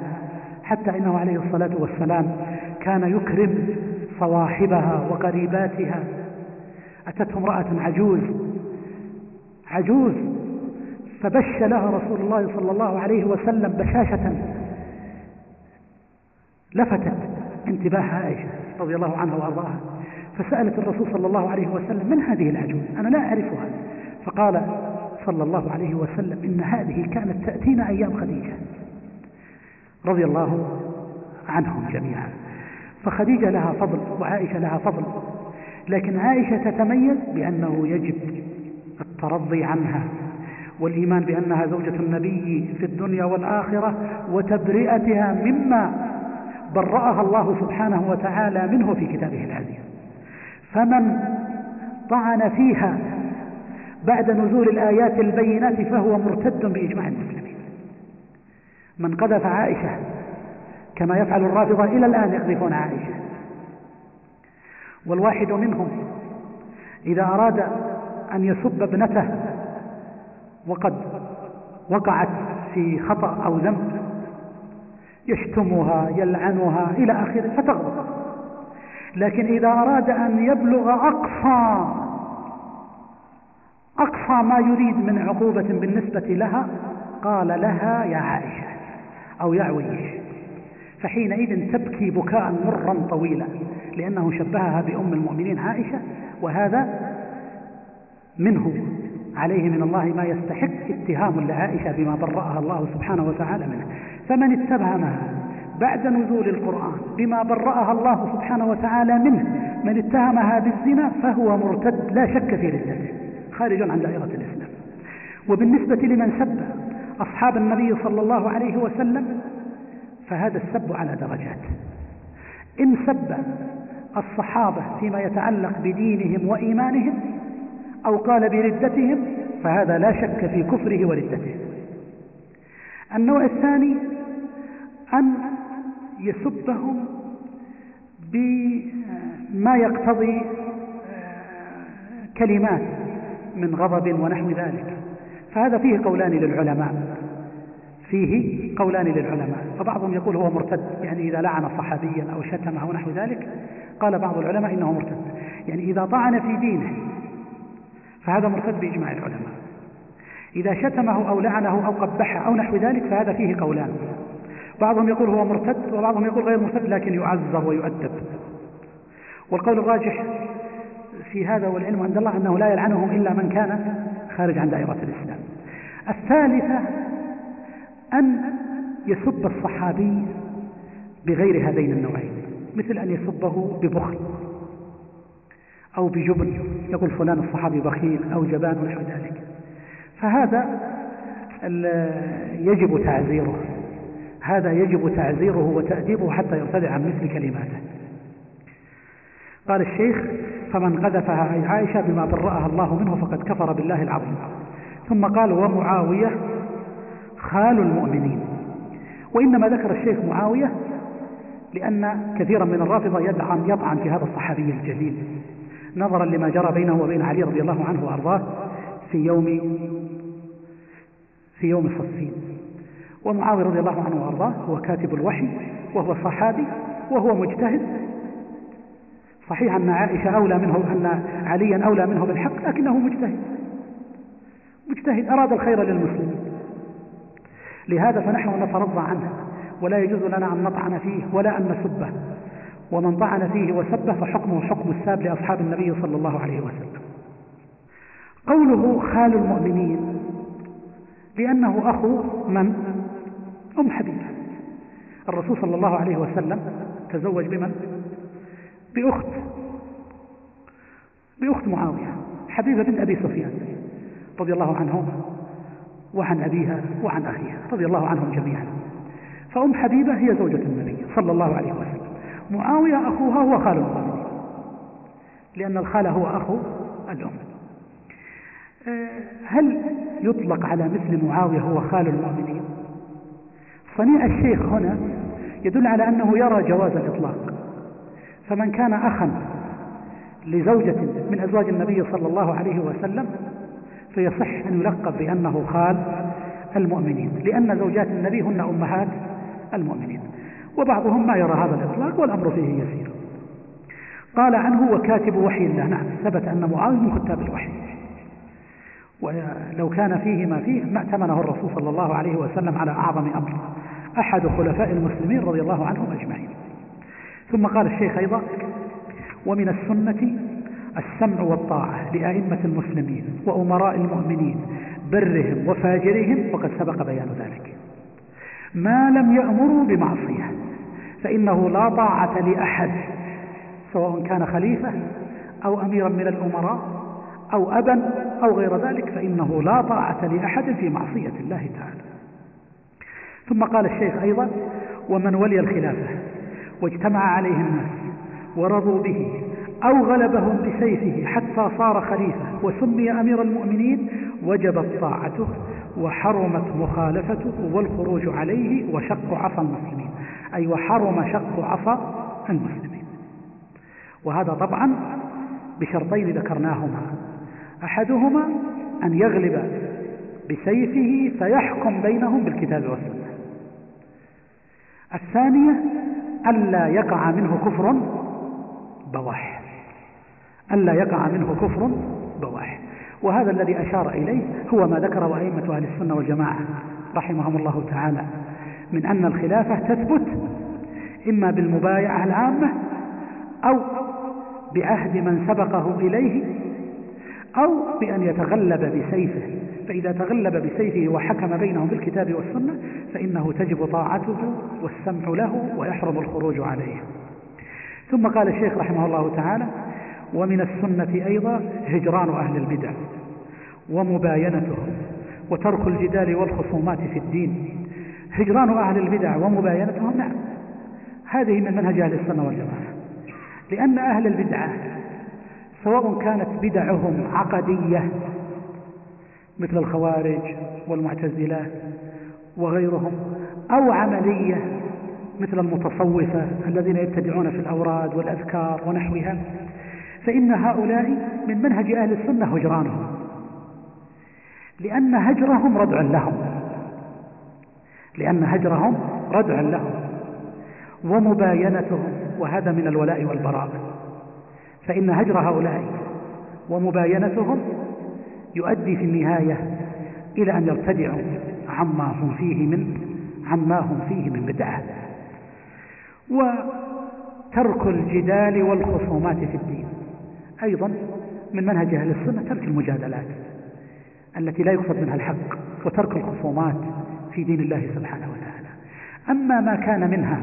حتى إنه عليه الصلاة والسلام كان يكرم صواحبها وقريباتها. أتته امرأة عجوز عجوز فبش لها رسول الله صلى الله عليه وسلم بشاشة لفتت انتباه عائشة رضي الله عنها وأرضاها فسألت الرسول صلى الله عليه وسلم من هذه العجوز؟ أنا لا أعرفها. فقال صلى الله عليه وسلم إن هذه كانت تأتينا أيام خديجة رضي الله عنهم جميعا. فخديجة لها فضل وعائشة لها فضل. لكن عائشة تتميز بأنه يجب الترضي عنها والإيمان بأنها زوجة النبي في الدنيا والآخرة وتبرئتها مما برأها الله سبحانه وتعالى منه في كتابه العزيز. فمن طعن فيها بعد نزول الآيات البينات فهو مرتد بإجماع المسلمين. من قذف عائشة كما يفعل الرافضة إلى الآن يقذفون عائشة. والواحد منهم إذا أراد أن يسب ابنته وقد وقعت في خطأ أو ذنب يشتمها يلعنها إلى آخره فتغضب. لكن إذا أراد أن يبلغ أقصى أقصى ما يريد من عقوبة بالنسبة لها قال لها يا عائشة أو يا عويش فحينئذ تبكي بكاء مرا طويلا لأنه شبهها بأم المؤمنين عائشة وهذا منه عليه من الله ما يستحق اتهام لعائشة بما برأها الله سبحانه وتعالى منه. فمن اتهمها بعد نزول القرآن بما برأها الله سبحانه وتعالى منه من اتهمها بالزنا فهو مرتد لا شك في ردته. خارج عن دائرة الإسلام. وبالنسبة لمن سب أصحاب النبي صلى الله عليه وسلم فهذا السب على درجات. إن سب الصحابة فيما يتعلق بدينهم وإيمانهم أو قال بردتهم فهذا لا شك في كفره وردته. النوع الثاني أن يسبهم بما يقتضي آه، كلمات. من غضب ونحو ذلك. فهذا فيه قولان للعلماء. فيه قولان للعلماء. فبعضهم يقول هو مرتد. يعني إذا لعن صحابيا أو شتمه ونحو ذلك قال بعض العلماء إنه مرتد. يعني إذا طعن في دينه فهذا مرتد بإجماع العلماء. إذا شتمه أو لعنه أو قبحه أو نحو ذلك فهذا فيه قولان. بعضهم يقول هو مرتد وبعضهم يقول غير مرتد لكن يعذر ويؤدب. والقول الراجح في هذا والعلم عند الله أنه لا يلعنهم إلا من كان خارج عن دائرة الإسلام. الثالثة أن يسب الصحابي بغير هذين النوعين مثل أن يسبه ببخل أو بجبن يقول فلان الصحابي بخيل أو جبان ونحو ذلك. فهذا يجب تعزيره هذا يجب تعزيره وتأديبه حتى يرتدع عن مثل كلماته. قال الشيخ فمن قذفها عائشة بما برأها الله منه فقد كفر بالله العظيم. ثم قال ومعاوية خال المؤمنين. وإنما ذكر الشيخ معاوية لأن كثيرا من الرافضة يدعم يطعن في هذا الصحابي الجليل. نظرا لما جرى بينه وبين علي رضي الله عنه وأرضاه في يوم في يوم صفين ومعاوية رضي الله عنه وأرضاه هو كاتب الوحي وهو صحابي وهو مجتهد صحيح أن عائشة أولى منه أن عليا أولى منه بالحق لكنه مجتهد. مجتهد أراد الخير للمسلمين. لهذا فنحن نترضى عنه ولا يجوز لنا أن نطعن فيه ولا أن نسبه. ومن طعن فيه وسبه فحكمه حكم الساب لأصحاب النبي صلى الله عليه وسلم. قوله خال المؤمنين لأنه أخو من؟ أم حبيبة. الرسول صلى الله عليه وسلم تزوج بمن؟ بأخت بأخت معاوية حبيبة بنت أبي سفيان رضي الله عنهم وعن أبيها وعن أخيها رضي الله عنهم جميعا. فأم حبيبة هي زوجة النبي صلى الله عليه وسلم. معاوية أخوها هو خال لأن الخال هو أخو الأم. آه، هل يطلق على مثل معاوية هو خال المؤمنين؟ صنيع الشيخ هنا يدل على أنه يرى جواز الإطلاق. فمن كان أخا لزوجة من أزواج النبي صلى الله عليه وسلم فيصح أن يلقب بأنه خال المؤمنين لأن زوجات النبي هن أمهات المؤمنين. وبعضهم ما يرى هذا الإطلاق والأمر فيه يسير. قال عنه وكاتب وحي الله. نعم ثبت أن معاوية من كتاب الوحي. ولو كان فيه ما فيه ما ائتمنه الرسول صلى الله عليه وسلم على أعظم أمر. أحد خلفاء المسلمين رضي الله عنهم أجمعين. ثم قال الشيخ أيضا ومن السنة السمع والطاعة لأئمة المسلمين وأمراء المؤمنين برهم وفاجرهم وقد سبق بيان ذلك. ما لم يأمروا بمعصية فإنه لا طاعة لأحد سواء كان خليفة أو أميرا من الأمراء أو أبا أو غير ذلك فإنه لا طاعة لأحد في معصية الله تعالى. ثم قال الشيخ أيضا ومن ولي الخلافة واجتمع عليه الناس ورضوا به أو غلبهم بسيفه حتى صار خليفة وسمي أمير المؤمنين وجبت طاعته وحرمت مخالفته والخروج عليه وشق عصا المسلمين. أي وحرم شق عصا المسلمين. وهذا طبعا بشرطين ذكرناهما. أحدهما أن يغلب بسيفه فيحكم بينهم بالكتاب والسنة. الثانية ألا يقع منه كفر بواح ألا يقع منه كفر بواح وهذا الذي أشار إليه هو ما ذكره أئمة أهل السنة والجماعة رحمهم الله تعالى من أن الخلافة تثبت إما بالمبايعة العامة أو بعهد من سبقه إليه أو بأن يتغلب بسيفه. فإذا تغلب بسيفه وحكم بينهم بالكتاب والسنة فإنه تجب طاعته والسمع له ويحرم الخروج عليه. ثم قال الشيخ رحمه الله تعالى ومن السنة أيضا هجران أهل البدع ومباينتهم وترك الجدال والخصومات في الدين. هجران أهل البدع ومباينتهم نعم. هذه من منهج أهل السنة والجماعة. لأن أهل البدعة سواء كانت بدعهم عقدية مثل الخوارج والمعتزلة وغيرهم أو عملية مثل المتصوفة الذين يبتدعون في الأوراد والأذكار ونحوها فإن هؤلاء من منهج أهل السنة هجرانهم لأن هجرهم ردع لهم لأن هجرهم ردع لهم ومباينتهم وهذا من الولاء والبراء فإن هجر هؤلاء ومباينتهم يؤدي في النهاية إلى أن يرتدعوا عما هم فيه من عما هم فيه من بدعة. وترك الجدال والخصومات في الدين. أيضا من منهج أهل السنة ترك المجادلات التي لا يقصد منها الحق وترك الخصومات في دين الله سبحانه وتعالى. أما ما كان منها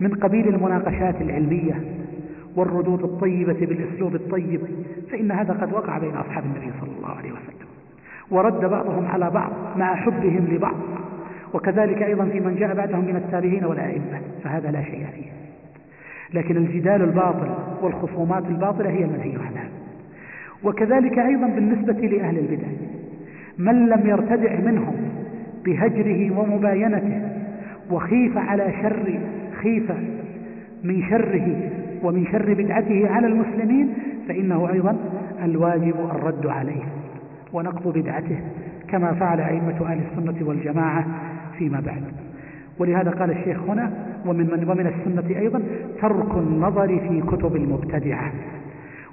من قبيل المناقشات العلمية والردود الطيبة بالأسلوب الطيب فإن هذا قد وقع بين أصحاب النبي صلى الله عليه وسلم. ورد بعضهم على بعض مع حبهم لبعض. وكذلك أيضا في من جاء بعدهم من التابعين والأئمة فهذا لا شيء فيه. لكن الجدال الباطل والخصومات الباطلة هي المنهي عنها. وكذلك أيضا بالنسبة لأهل البدع من لم يرتدع منهم بهجره ومباينته وخيف على شر خيف من شره ومن شر بدعته على المسلمين فإنه أيضا الواجب الرد عليه ونقض بدعته كما فعل أئمة أهل السنة والجماعة فيما بعد. ولهذا قال الشيخ هنا ومن, ومن السنة أيضا ترك النظر في كتب المبتدعة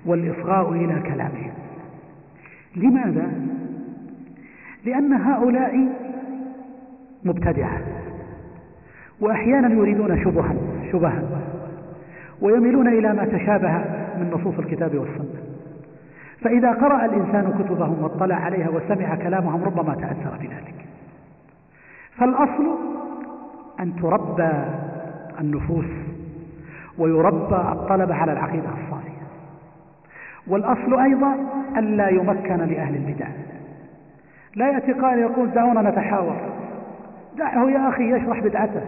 والإصغاء إلى كلامهم لماذا؟ لأن هؤلاء مبتدعة وأحيانا يريدون شبها شبها. ويميلون إلى ما تشابه من نصوص الكتاب والسنة. فإذا قرأ الإنسان كتبهم واطلع عليها وسمع كلامهم ربما تأثر بذلك فالأصل أن تربى النفوس ويربى الطلبة على العقيدة الصافية والأصل أيضا ألا يمكن لأهل البدع. لا يأتي قائل يقول دعونا نتحاور. دعه يا أخي يشرح بدعته.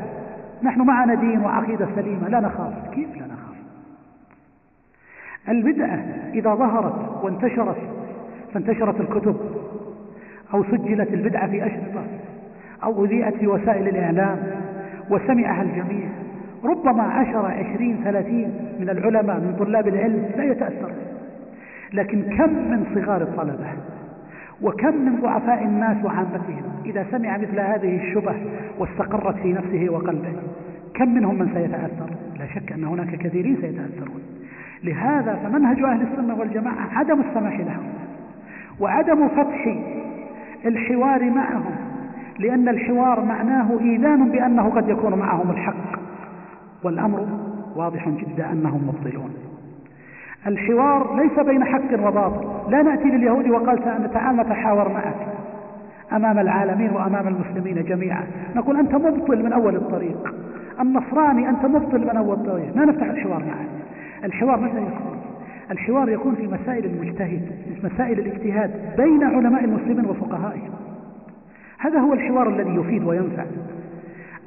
نحن معنا دين وعقيدة سليمة لا نخاف. كيف لا نخاف؟ البدعة إذا ظهرت وانتشرت فانتشرت الكتب أو سجلت البدعة في أشرطة أو أذيعت في وسائل الإعلام وسمعها الجميع ربما عشر عشرين ثلاثين من العلماء من طلاب العلم لا يتأثر لكن كم من صغار الطلبة؟ وكم من ضعفاء الناس وعامتهم إذا سمع مثل هذه الشبه واستقرت في نفسه وقلبه كم منهم من سيتأثر؟ لا شك أن هناك كثيرين سيتأثرون. لهذا فمنهج أهل السنة والجماعة عدم السماح لهم وعدم فتح الحوار معهم لأن الحوار معناه إيذان بأنه قد يكون معهم الحق. والأمر واضح جدا أنهم مبطلون. الحوار ليس بين حق وباطل. لا نأتي لليهود وقال تعال نتحاور معك. أمام العالمين وأمام المسلمين جميعا. نقول أنت مبطل من أول الطريق. النصراني أنت مبطل من أول الطريق ما نفتح الحوار معك. الحوار متى يكون؟ الحوار يكون في مسائل المجتهد مسائل الاجتهاد بين علماء المسلمين وفقهائهم. هذا هو الحوار الذي يفيد وينفع.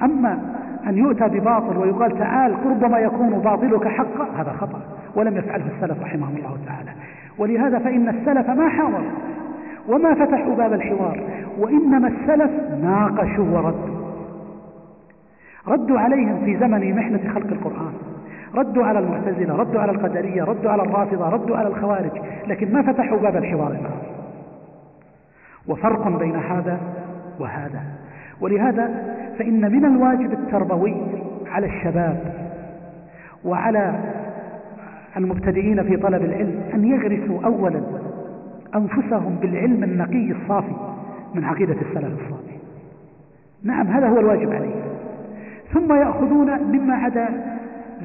أما أن يؤتى بباطل ويقال تعال ربما يكون باطلك حقا هذا خطأ. ولم يفعله السلف رحمهم الله تعالى. ولهذا فإن السلف ما حاولوا وما فتحوا باب الحوار وإنما السلف ناقشوا وردوا. ردوا عليهم في زمن محنة خلق القرآن. ردوا على المعتزلة ردوا على القدرية ردوا على الرافضة ردوا على الخوارج لكن ما فتحوا باب الحوار معهم وفرق بين هذا وهذا. ولهذا فإن من الواجب التربوي على الشباب وعلى المبتدئين في طلب العلم أن يغرسوا أولا أنفسهم بالعلم النقي الصافي من عقيدة السلف الصالح نعم هذا هو الواجب عليه. ثم يأخذون مما عدا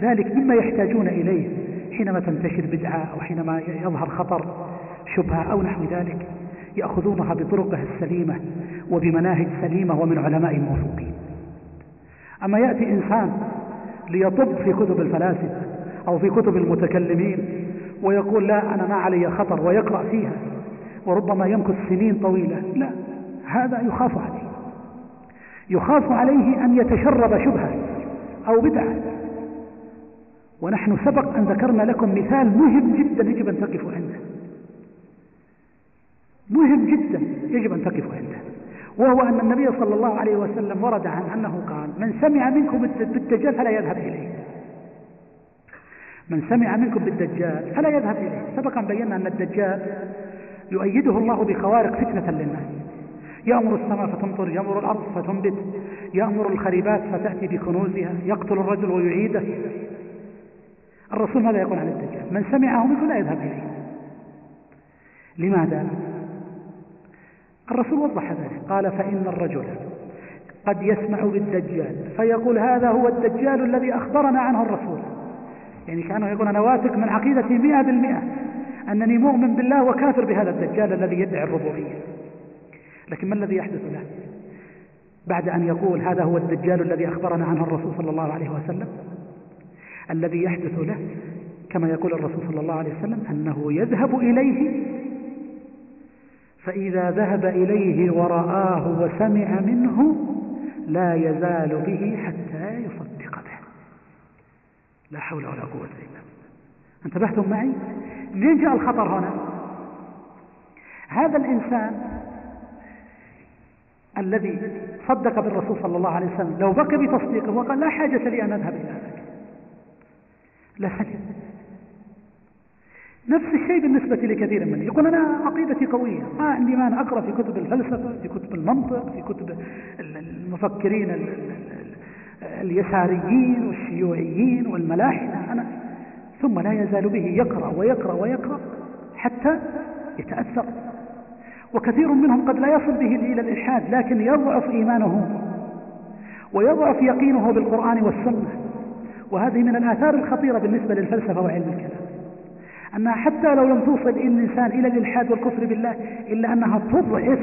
ذلك مما يحتاجون إليه حينما تنتشر بدعة أو حينما يظهر خطر شبهة أو نحو ذلك يأخذونها بطرقها السليمة وبمناهج سليمة ومن علماء موثوقين. أما يأتي إنسان ليطب في كتب الفلاسفة أو في كتب المتكلمين ويقول لا أنا ما علي خطر ويقرأ فيها وربما يمكث سنين طويلة. لا هذا يخاف عليه. يخاف عليه أن يتشرب شبهة أو بدعة. ونحن سبق أن ذكرنا لكم مثال مهم جدا يجب أن تقفوا عنده. مهم جدا يجب أن تقفوا عنده. وهو أن النبي صلى الله عليه وسلم ورد عن أنه قال من سمع منكم بالدجال فلا يذهب إليه. من سمع منكم بالدجال فلا يذهب إليه. سبقا بينا أن الدجال يؤيده الله بخوارق فتنة للناس. يأمر السماء فتمطر يأمر الأرض فتنبت يأمر الخريبات فتأتي بكنوزها يقتل الرجل ويعيده. الرسول ماذا يقول عن الدجال؟ من سمعه منكم لا يذهب إليه. لماذا؟ الرسول وضح ذلك. قال فإن الرجل قد يسمع بالدجال. فيقول هذا هو الدجال الذي أخبرنا عنه الرسول. يعني كأنه يقول أنا واثق من عقيدتي مئة بالمئة أنني مؤمن بالله وكافر بهذا الدجال الذي يدعي الربوبية. لكن ما الذي يحدث له؟ بعد أن يقول هذا هو الدجال الذي أخبرنا عنه الرسول صلى الله عليه وسلم. الذي يحدث له كما يقول الرسول صلى الله عليه وسلم أنه يذهب إليه فإذا ذهب إليه ورآه وسمع منه لا يزال به حتى يصدق لا حول ولا قوة إلا بالله. انتبهتم معي؟ منين جاء الخطر هنا؟ هذا الإنسان الذي صدق بالرسول صلى الله عليه وسلم لو بقي بتصديقه وقال لا حاجة لي أن أذهب إلى ذلك لسجد نفس الشيء بالنسبة لكثير من يقول أنا عقيدتي قوية. ما عندي مانع. أقرأ في كتب الفلسفة في كتب المنطق في كتب المفكرين اليساريين والشيوعيين والملاحدة أنا. ثم لا يزال به يقرأ ويقرأ ويقرأ حتى يتأثر. وكثير منهم قد لا يصل به إلى الإلحاد لكن يضعف إيمانه ويضعف يقينه بالقرآن والسنة. وهذه من الآثار الخطيرة بالنسبة للفلسفة وعلم الكلام. أنها حتى لو لم توصل الإنسان إلى الإلحاد والكفر بالله إلا أنها تضعف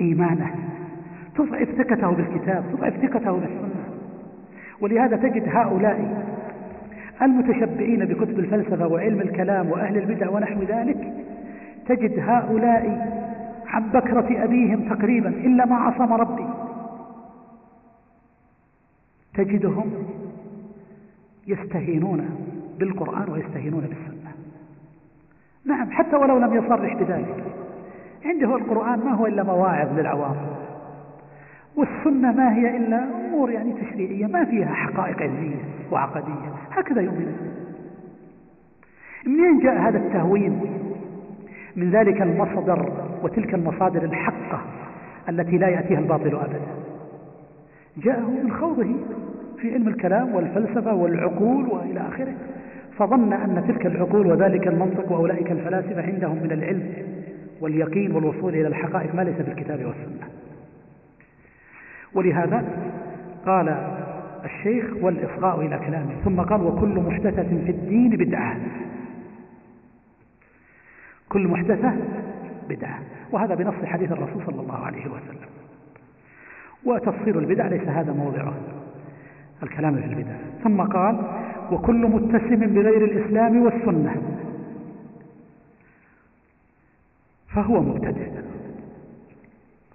إيمانه. تضعف ثقته بالكتاب تضعف ثقته بالسنة. ولهذا تجد هؤلاء المتشبعين بكتب الفلسفة وعلم الكلام وأهل البدع ونحو ذلك تجد هؤلاء عن بكرة أبيهم تقريبا إلا ما عصم ربي. تجدهم يستهينون بالقرآن ويستهينون بالسنة. نعم حتى ولو لم يصرح بذلك عنده القرآن ما هو إلا مواعظ للعوام. والسنة ما هي إلا أمور يعني تشريعية ما فيها حقائق علمية وعقدية هكذا يؤمن منين جاء هذا التهوين؟ من ذلك المصدر وتلك المصادر الحقة التي لا يأتيها الباطل أبدا. جاءه من خوضه في علم الكلام والفلسفة والعقول وإلى آخره فظن أن تلك العقول وذلك المنطق وأولئك الفلاسفة عندهم من العلم واليقين والوصول إلى الحقائق ما ليس بالكتاب والسنة. ولهذا قال الشيخ والإصغاء إلى كلامه. ثم قال وكل محدثة في الدين بدعة. كل محدثة بدعة. وهذا بنص حديث الرسول صلى الله عليه وسلم. وتفصيل البدع ليس هذا موضعه. الكلام في البدع. ثم قال وكل متسم بغير الإسلام والسنة. فهو مبتدئ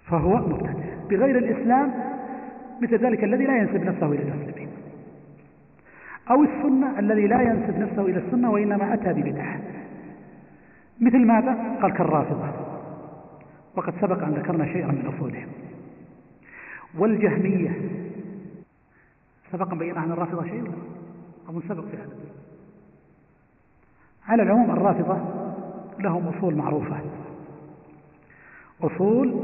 فهو مبتدئ بغير الإسلام مثل ذلك الذي لا ينسب نفسه إلى المسلمين. أو السنة الذي لا ينسب نفسه إلى السنة وإنما أتى ببدعة. مثل ماذا؟ قال كالرافضة. وقد سبق أن ذكرنا شيئا من أصولهم. والجهمية. سبق أن بينا عن الرافضة شيء أو سبق في هذا؟ على العموم الرافضة لهم أصول معروفة. أصول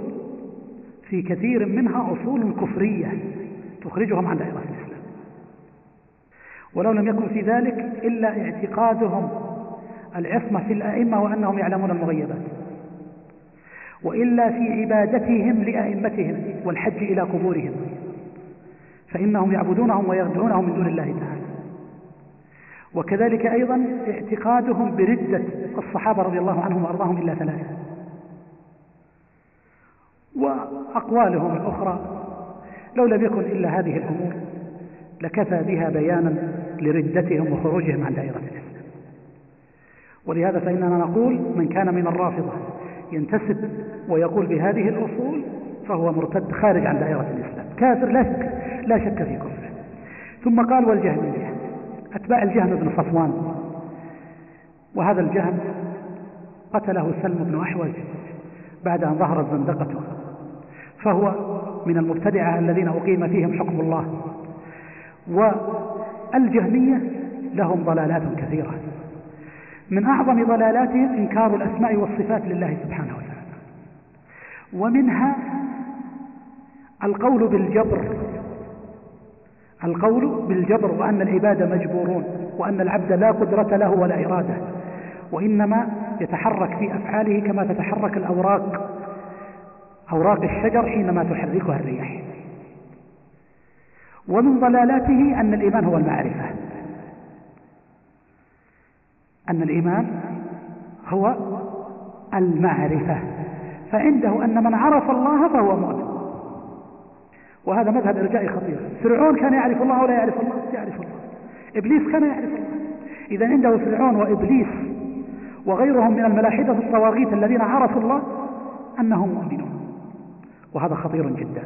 في كثير منها أصول كفرية تخرجهم عن دائرة الإسلام. ولو لم يكن في ذلك إلا اعتقادهم العصمة في الأئمة وأنهم يعلمون المغيبات. وإلا في عبادتهم لأئمتهم والحج إلى قبورهم. فإنهم يعبدونهم ويرجعونهم من دون الله تعالى. وكذلك أيضا اعتقادهم بردة الصحابة رضي الله عنهم وأرضاهم إلا ثلاثة. وأقوالهم الأخرى. لو لم يكن إلا هذه الأمور لكفى بها بيانا لردتهم وخروجهم عن دائرة الإسلام. ولهذا فإننا نقول من كان من الرافضة ينتسب ويقول بهذه الأصول فهو مرتد خارج عن دائرة الإسلام. كافر لا شك, لا شك في كفره. ثم قال والجهمية أتباع الجهم بن صفوان. وهذا الجهم قتله سلم بن أحوز بعد أن ظهرت زندقته فهو من المبتدعة الذين أقيم فيهم حكم الله. والجهمية لهم ضلالات كثيرة. من أعظم ضلالاتهم إنكار الأسماء والصفات لله سبحانه وتعالى. ومنها القول بالجبر. القول بالجبر وأن العباد مجبورون وأن العبد لا قدرة له ولا إرادة. وإنما يتحرك في أفعاله كما تتحرك الأوراق. أوراق الشجر حينما تحركها الرياح. ومن ضلالاته أن الإيمان هو المعرفة. أن الإيمان هو المعرفة. فعنده أن من عرف الله فهو مؤمن. وهذا مذهب إرجائي خطير. فرعون كان يعرف الله ولا يعرف الله؟ يعرف الله. إبليس كان يعرف الله. إذا عنده فرعون وإبليس وغيرهم من الملاحدة الطواغيت الذين عرفوا الله أنهم مؤمنون. وهذا خطير جدا.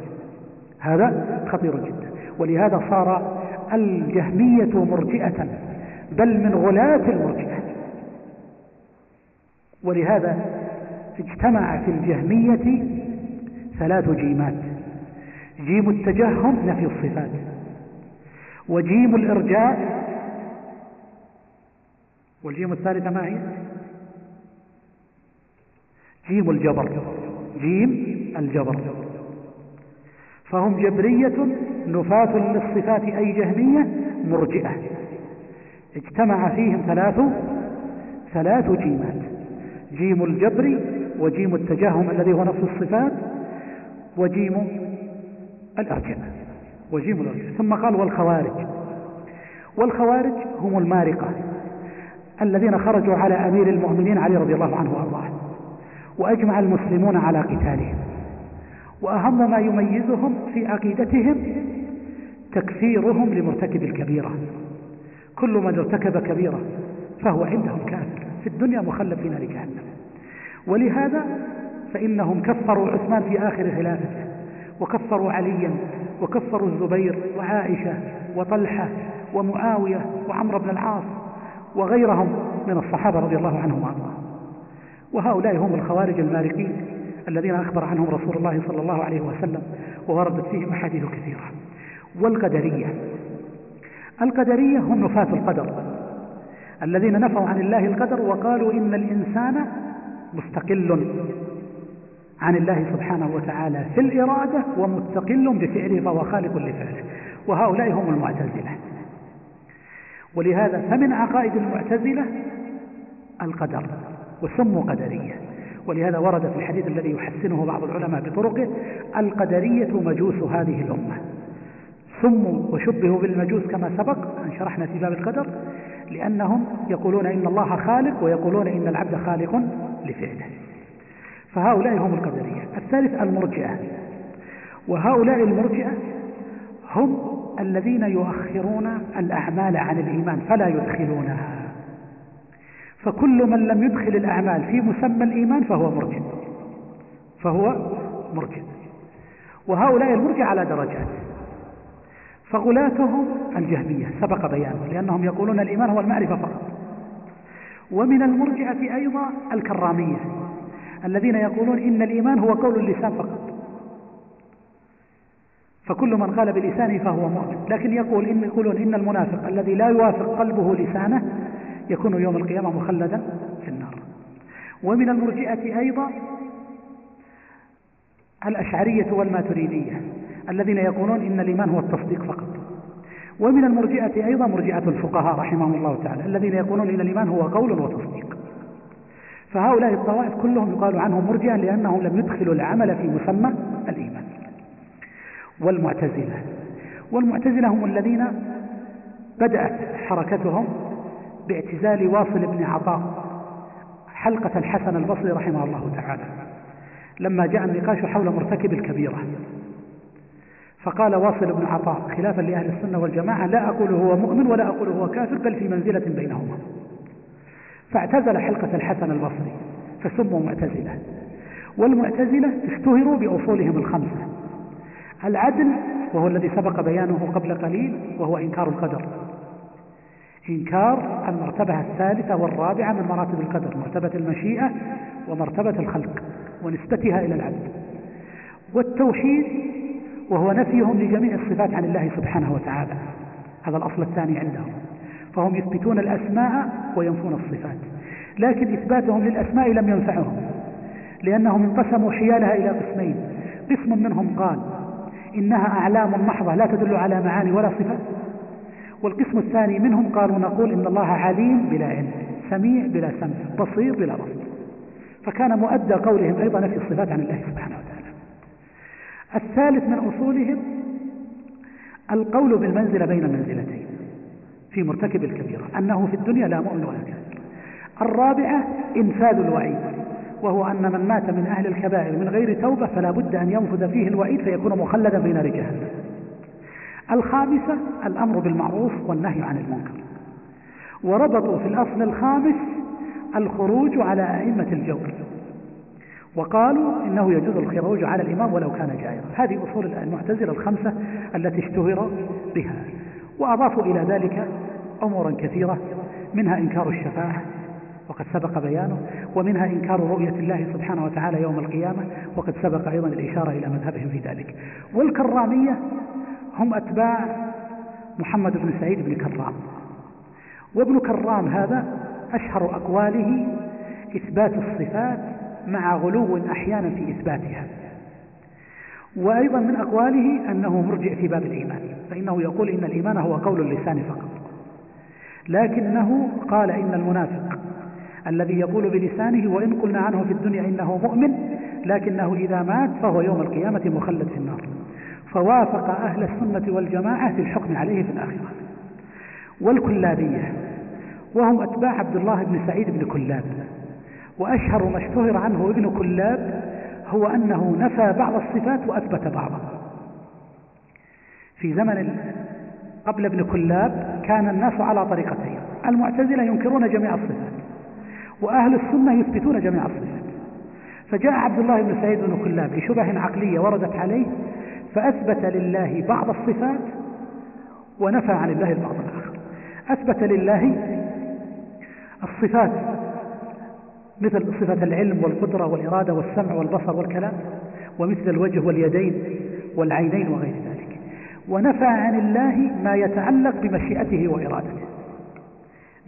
هذا خطير جدا. ولهذا صار الجهمية مرجئة بل من غلاة المرجئة. ولهذا اجتمع في الجهمية ثلاث جيمات. جيم التجهم نفي الصفات. وجيم الإرجاء. والجيم الثالثة ما هي جيم الجبر. جيم الجبر. فهم جبرية نفاة للصفات أي جهمية مرجئة. اجتمع فيهم ثلاث ثلاث جيمات. جيم الجبر وجيم التجهم الذي هو نفس الصفات وجيم الأرجاء وجيم الأرجاء ثم قال والخوارج. والخوارج هم المارقة الذين خرجوا على أمير المؤمنين علي رضي الله عنه وأرضاه وأجمع المسلمون على قتالهم وأهم ما يميزهم في عقيدتهم تكفيرهم لمرتكب الكبيرة. كل من ارتكب كبيرة فهو عندهم كافر. في الدنيا مخلد في نار جهنم. ولهذا فإنهم كفروا عثمان في آخر خلافته وكفروا عليا وكفروا الزبير وعائشة وطلحة ومعاوية وعمر بن العاص وغيرهم من الصحابة رضي الله عنهم وارضاهم وهؤلاء هم الخوارج المارقين الذين أخبر عنهم رسول الله صلى الله عليه وسلم ووردت فيهم أحاديث كثيرة. والقدرية. القدرية هم نفاة القدر. الذين نفوا عن الله القدر وقالوا إن الإنسان مستقل عن الله سبحانه وتعالى في الإرادة ومستقل بفعله فهو خالق لفعله. وهؤلاء هم المعتزلة. ولهذا فمن عقائد المعتزلة القدر وسموا قدرية. ولهذا ورد في الحديث الذي يحسنه بعض العلماء بطرقه القدرية مجوس هذه الأمة. سموا وشبهوا بالمجوس كما سبق أن شرحنا في باب القدر لأنهم يقولون إن الله خالق ويقولون إن العبد خالق لفعله. فهؤلاء هم القدرية. الثالث المرجئة. وهؤلاء المرجئة هم الذين يؤخرون الأعمال عن الإيمان فلا يدخلونها. فكل من لم يدخل الأعمال في مسمى الإيمان فهو مرجئ فهو مرجئ وهؤلاء المرجئ على درجات. فغلاتهم الجهمية سبق بيانه لأنهم يقولون الإيمان هو المعرفة فقط. ومن المرجئة أيضا الكرامية الذين يقولون إن الإيمان هو قول اللسان فقط. فكل من قال بلسانه فهو مؤمن لكن يقول إن يقولون إن المنافق الذي لا يوافق قلبه لسانه يكون يوم القيامة مخلدا في النار. ومن المرجئة أيضا الأشعرية والماتريدية الذين يقولون إن الإيمان هو التصديق فقط. ومن المرجئة أيضا مرجئة الفقهاء رحمهم الله تعالى الذين يقولون إن الإيمان هو قول وتصديق. فهؤلاء الطوائف كلهم يقال عنهم مرجئة لأنهم لم يدخلوا العمل في مسمى الإيمان. والمعتزلة. والمعتزلة هم الذين بدأت حركتهم باعتزال واصل بن عطاء حلقة الحسن البصري رحمه الله تعالى لما جاء النقاش حول مرتكب الكبيرة. فقال واصل بن عطاء خلافا لأهل السنة والجماعة لا أقول هو مؤمن ولا أقول هو كافر بل في منزلة بينهما. فاعتزل حلقة الحسن البصري فسموا معتزلة. والمعتزلة اشتهروا بأصولهم الخمسة. العدل وهو الذي سبق بيانه قبل قليل وهو إنكار القدر. إنكار المرتبة الثالثة والرابعة من مراتب القدر مرتبة المشيئة ومرتبة الخلق ونسبتها إلى العبد. والتوحيد وهو نفيهم لجميع الصفات عن الله سبحانه وتعالى. هذا الأصل الثاني عندهم. فهم يثبتون الأسماء وينفون الصفات. لكن إثباتهم للأسماء لم ينفعهم لأنهم انقسموا حيالها إلى قسمين. قسم منهم قال إنها أعلام محضة لا تدل على معاني ولا صفات والقسم الثاني منهم قالوا نقول إن الله عليم بلا علم سميع بلا سمع بصير بلا بصر. فكان مؤدى قولهم أيضا نفي الصفات عن الله سبحانه وتعالى. الثالث من أصولهم القول بالمنزلة بين منزلتين في مرتكب الكبيرة أنه في الدنيا لا مؤمن ولا كافر. الرابعة إنفاذ الوعيد وهو أن من مات من أهل الكبائر من غير توبة فلا بد أن ينفذ فيه الوعيد فيكون مخلدا في نار الخامسة الأمر بالمعروف والنهي عن المنكر. وربطوا في الأصل الخامس الخروج على أئمة الجور وقالوا إنه يجوز الخروج على الإمام ولو كان جائرا. هذه أصول المعتزلة الخمسة التي اشتهر بها. وأضافوا إلى ذلك أمورا كثيرة منها إنكار الشفاعة وقد سبق بيانه ومنها إنكار رؤية الله سبحانه وتعالى يوم القيامة وقد سبق أيضا الإشارة إلى مذهبهم في ذلك. والكرامية هم أتباع محمد بن سعيد بن كرام. وابن كرام هذا أشهر أقواله إثبات الصفات مع غلو أحيانا في إثباتها. وأيضا من أقواله أنه مرجع في باب الإيمان فإنه يقول إن الإيمان هو قول اللسان فقط. لكنه قال إن المنافق الذي يقول بلسانه وإن قلنا عنه في الدنيا إنه مؤمن لكنه إذا مات فهو يوم القيامة مخلد في النار. فوافق أهل السنة والجماعة في الحكم عليه في الآخرة. والكلابية وهم أتباع عبد الله بن سعيد بن كلاب. وأشهر ما اشتهر عنه ابن كلاب هو أنه نفى بعض الصفات وأثبت بعضها. في زمن قبل ابن كلاب كان الناس على طريقتين المعتزلة ينكرون جميع الصفات وأهل السنة يثبتون جميع الصفات. فجاء عبد الله بن سعيد بن كلاب لشبه عقلية وردت عليه فأثبت لله بعض الصفات ونفى عن الله البعض الآخر. أثبت لله الصفات مثل صفة العلم والقدرة والإرادة والسمع والبصر والكلام ومثل الوجه واليدين والعينين وغير ذلك. ونفى عن الله ما يتعلق بمشيئته وإرادته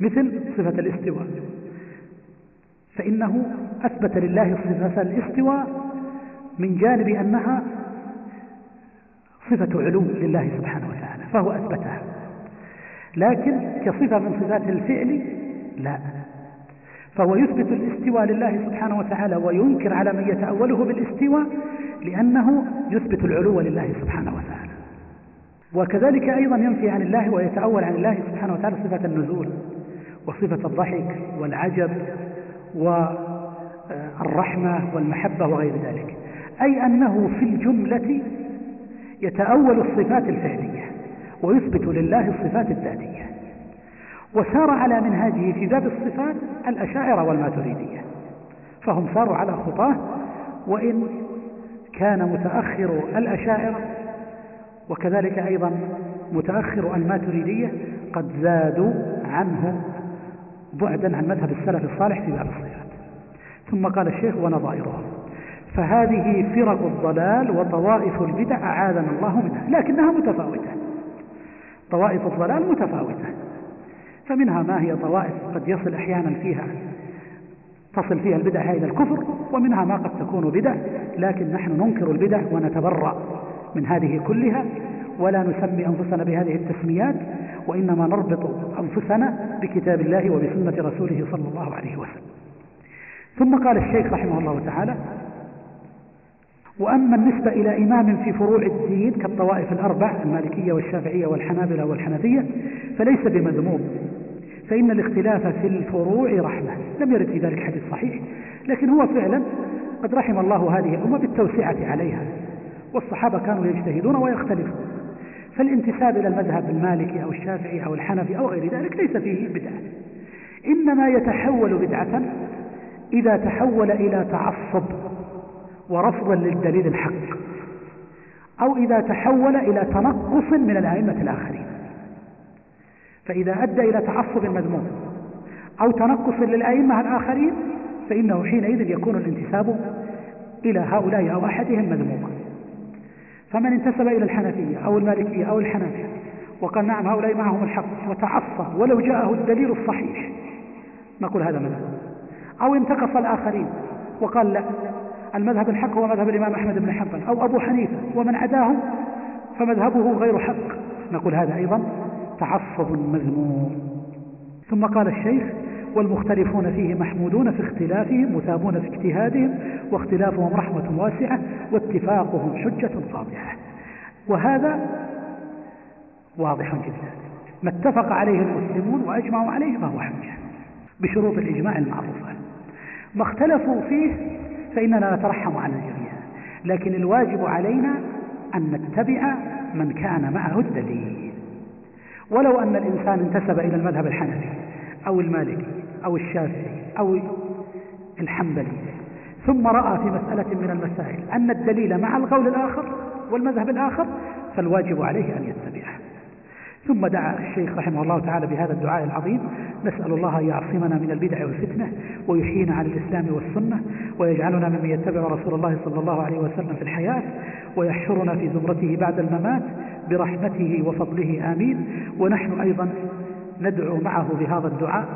مثل صفة الاستواء. فإنه أثبت لله صفة الاستواء من جانب أنها صفة علو لله سبحانه وتعالى فهو أثبتها. لكن كصفة من صفات الفعل لا. فهو يثبت الاستواء لله سبحانه وتعالى وينكر على من يتأوله بالاستواء لأنه يثبت العلو لله سبحانه وتعالى. وكذلك أيضا ينفي عن الله ويتأول عن الله سبحانه وتعالى صفة النزول وصفة الضحك والعجب والرحمة والمحبة وغير ذلك. أي أنه في الجملة يتأول الصفات الفعلية ويثبت لله الصفات الذاتية. وسار على منهاجه في باب الصفات الأشاعرة والماتريدية. فهم ساروا على خطاه وإن كان متأخر الأشاعرة وكذلك أيضا متأخر الماتريدية قد زادوا عنه بعدا عن مذهب السلف الصالح في باب الصفات. ثم قال الشيخ ونظائرهم. فهذه فرق الضلال وطوائف البدع أعاذنا الله منها لكنها متفاوتة. طوائف الضلال متفاوتة. فمنها ما هي طوائف قد يصل أحيانا فيها تصل فيها البدع إلى الكفر ومنها ما قد تكون بدع لكن نحن ننكر البدع ونتبرأ من هذه كلها ولا نسمي أنفسنا بهذه التسميات وإنما نربط أنفسنا بكتاب الله وبسنة رسوله صلى الله عليه وسلم. ثم قال الشيخ رحمه الله تعالى وأما النسبة إلى إمام في فروع الدين كالطوائف الأربع المالكية والشافعية والحنابلة والحنفية فليس بمذموم. فإن الاختلاف في الفروع رحمة. لم يرد في ذلك حديث صحيح. لكن هو فعلا قد رحم الله هذه الأمة بالتوسعة عليها. والصحابة كانوا يجتهدون ويختلفون. فالانتساب إلى المذهب المالكي أو الشافعي أو الحنفي أو غير ذلك ليس فيه بدعة. إنما يتحول بدعة إذا تحول إلى تعصب. ورفضا للدليل الحق أو إذا تحول إلى تنقص من الأئمة الآخرين. فإذا أدى إلى تعصب مذموم أو تنقص للأئمة الآخرين فإنه حينئذ يكون الانتساب إلى هؤلاء أو أحدهم مذموما. فمن انتسب إلى الحنفية أو المالكية أو الحنفية وقال نعم هؤلاء معهم الحق وتعصب ولو جاءه الدليل الصحيح نقول هذا مذهب أو انتقص الآخرين وقال لا المذهب الحق هو مذهب الإمام أحمد بن حنبل أو أبو حنيفة ومن عداه فمذهبه غير حق. نقول هذا أيضا تعصب مذموم. ثم قال الشيخ والمختلفون فيه محمودون في اختلافهم مثابون في اجتهادهم واختلافهم رحمة واسعة واتفاقهم حجة قاطعة وهذا واضح جدا. ما اتفق عليه المسلمون وأجمعوا عليه فهو حجة بشروط الإجماع المعروفة. ما اختلفوا فيه فإننا نترحم على الجميع لكن الواجب علينا أن نتبع من كان معه الدليل. ولو أن الإنسان انتسب إلى المذهب الحنفي أو المالكي أو الشافعي أو الحنبلي ثم رأى في مسألة من المسائل أن الدليل مع القول الآخر والمذهب الآخر فالواجب عليه أن يتبعه. ثم دعا الشيخ رحمه الله تعالى بهذا الدعاء العظيم. نسأل الله أن يعصمنا من البدع والفتنة ويحيينا على الإسلام والسنة ويجعلنا ممن يتبع رسول الله صلى الله عليه وسلم في الحياة ويحشرنا في زمرته بعد الممات برحمته وفضله. آمين. ونحن أيضا ندعو معه بهذا الدعاء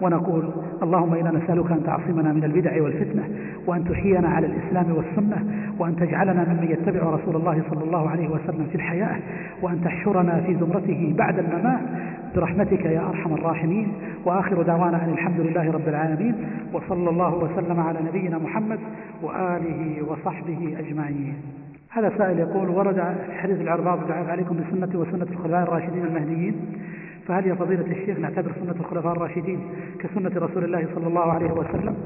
ونقول اللهم إنا نسألك أن تعصمنا من البدع والفتنة وأن تحيينا على الإسلام والسنة وأن تجعلنا ممن يتبع رسول الله صلى الله عليه وسلم في الحياة وأن تحشرنا في زمرته بعد الممات. برحمتك يا أرحم الراحمين. وآخر دعوانا أن الحمد لله رب العالمين. وصلى الله وسلم على نبينا محمد وآله وصحبه أجمعين. هذا سائل يقول ورد حديث العرباض عليكم بسنة وسنة الخلفاء الراشدين المهديين. فهل يا فضيلة الشيخ نعتبر سنة الخلفاء الراشدين كسنة رسول الله صلى الله عليه وسلم.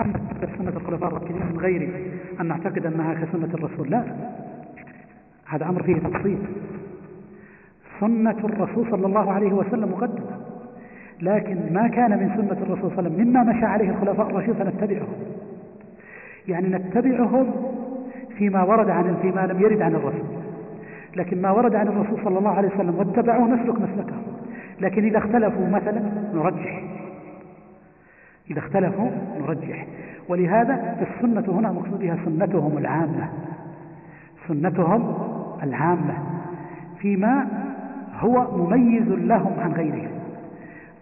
أم نعتبر سنة الخلفاء الراشدين من غير أن نعتقد أنها كسنة الرسول؟ لا. هذا أمر فيه تفصيل. سنة الرسول صلى الله عليه وسلم مقدمة. لكن ما كان من سنة الرسول صلى الله عليه وسلم مما مشى عليه الخلفاء الراشدين فنتبعهم. يعني نتبعهم فيما ورد عن فيما لم يرد عن الرسول. لكن ما ورد عن الرسول صلى الله عليه وسلم واتبعوه نسلك مسلكه لكن إذا اختلفوا مثلا نرجح. إذا اختلفوا نرجح. ولهذا السنة هنا مقصود بها سنتهم العامة. سنتهم العامة. فيما هو مميز لهم عن غيرهم.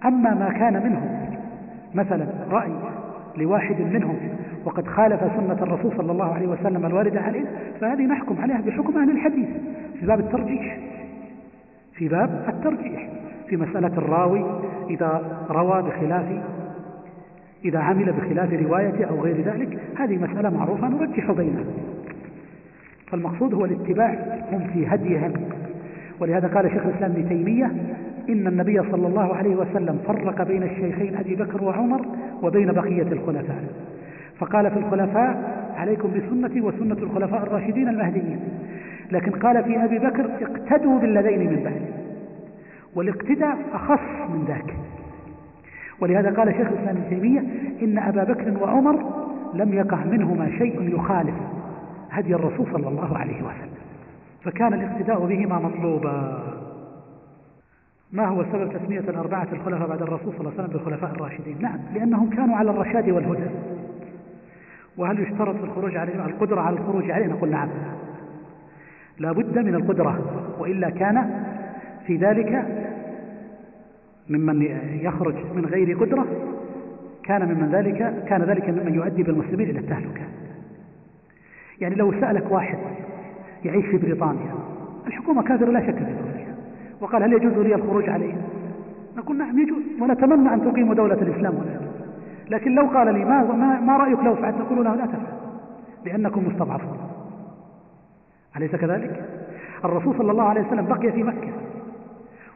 أما ما كان منهم مثلا رأي لواحد منهم وقد خالف سنة الرسول صلى الله عليه وسلم الواردة عليه فهذه نحكم عليها بحكم أهل الحديث في باب الترجيح. في باب الترجيح. في مسألة الراوي إذا روى بخلاف إذا عمل بخلاف روايته أو غير ذلك هذه مسألة معروفة نرجح بينها. فالمقصود هو الاتباع هم في هديهم. ولهذا قال شيخ الإسلام ابن تيمية إن النبي صلى الله عليه وسلم فرق بين الشيخين أبي بكر وعمر وبين بقية الخلفاء. فقال في الخلفاء عليكم بسنتي وسنة الخلفاء الراشدين المهديين. لكن قال في أبي بكر اقتدوا بالذين من بعد والاقتداء أخص من ذاك. ولهذا قال شيخ الإسلام ابن تيمية إن أبا بكر وعمر لم يقع منهما شيء يخالف هدي الرسول صلى الله عليه وسلم. فكان الاقتداء بهما مطلوبا. ما هو سبب تسمية الأربعة الخلفاء بعد الرسول صلى الله عليه وسلم بالخلفاء الراشدين؟ نعم لأنهم كانوا على الرشاد والهدى. وهل يشترط في الخروج عليهم القدرة على الخروج عليه نقول نعم. لا بد من القدرة وإلا كان في ذلك ممن يخرج من غير قدرة كان ممن ذلك كان ذلك ممن يؤدي بالمسلمين إلى التهلكة. يعني لو سألك واحد يعيش في بريطانيا الحكومة كافرة لا شك في كفرها وقال هل يجوز لي الخروج عليهم نقول نعم يجوز ونتمنى أن تقيموا دولة الإسلام يجوز لكن لو قال لي ما, ما, ما رأيك لو فعلت؟ نقول له لا تفعل لأنكم مستضعفون. أليس كذلك؟ الرسول صلى الله عليه وسلم بقي في مكة.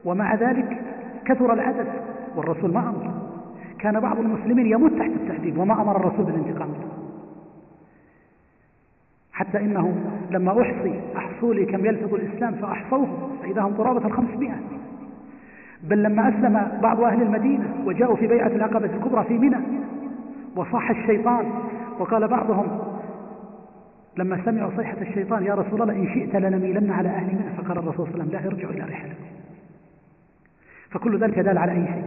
ومع ذلك كثر العدد والرسول ما أمر. كان بعض المسلمين يموت تحت التهديد وما أمر الرسول بالانتقام. حتى إنه لما أحصي أحصوا لي كم يلفظ الإسلام فأحصوه فإذا هم قرابة الخمسمائة. بل لما أسلم بعض أهل المدينة وجاءوا في بيعة العقبة الكبرى في منى وصاح الشيطان وقال بعضهم لما سمعوا صيحة الشيطان يا رسول الله إن شئت لنميلن على أهل منى. فقال الرسول صلى الله عليه وسلم لا ارجعوا إلى رحلكم. فكل ذلك دال على أي شيء؟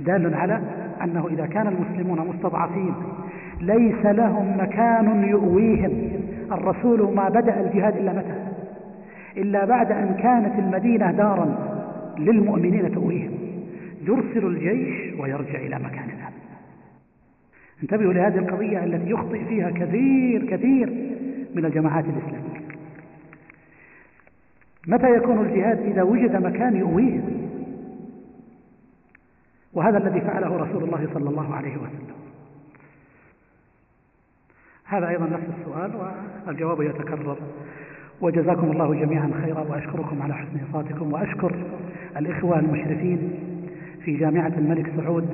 دال على أنه إذا كان المسلمون مستضعفين ليس لهم مكان يؤويهم. الرسول ما بدأ الجهاد إلا متى؟ إلا بعد أن كانت المدينة دارا للمؤمنين تؤويهم. يرسل الجيش ويرجع إلى مكانه انتبهوا لهذه القضية التي يخطئ فيها كثير كثير من الجماعات الإسلامية. متى يكون الجهاد إذا وجد مكان يؤويهم؟ وهذا الذي فعله رسول الله صلى الله عليه وسلم. هذا أيضا نفس السؤال والجواب يتكرر. وجزاكم الله جميعا خيرا وأشكركم على حسن إنصاتكم وأشكر الإخوة المشرفين في جامعة الملك سعود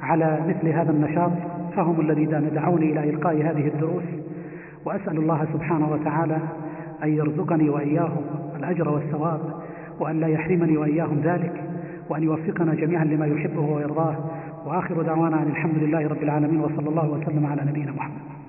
على مثل هذا النشاط. فهم الذين دعوني إلى إلقاء هذه الدروس وأسأل الله سبحانه وتعالى أن يرزقني وإياهم الأجر والثواب وأن لا يحرمني وإياهم ذلك. وأن يوفقنا جميعا لما يحبه ويرضاه. وآخر دعوانا أن الحمد لله رب العالمين وصلى الله وسلم على نبينا محمد.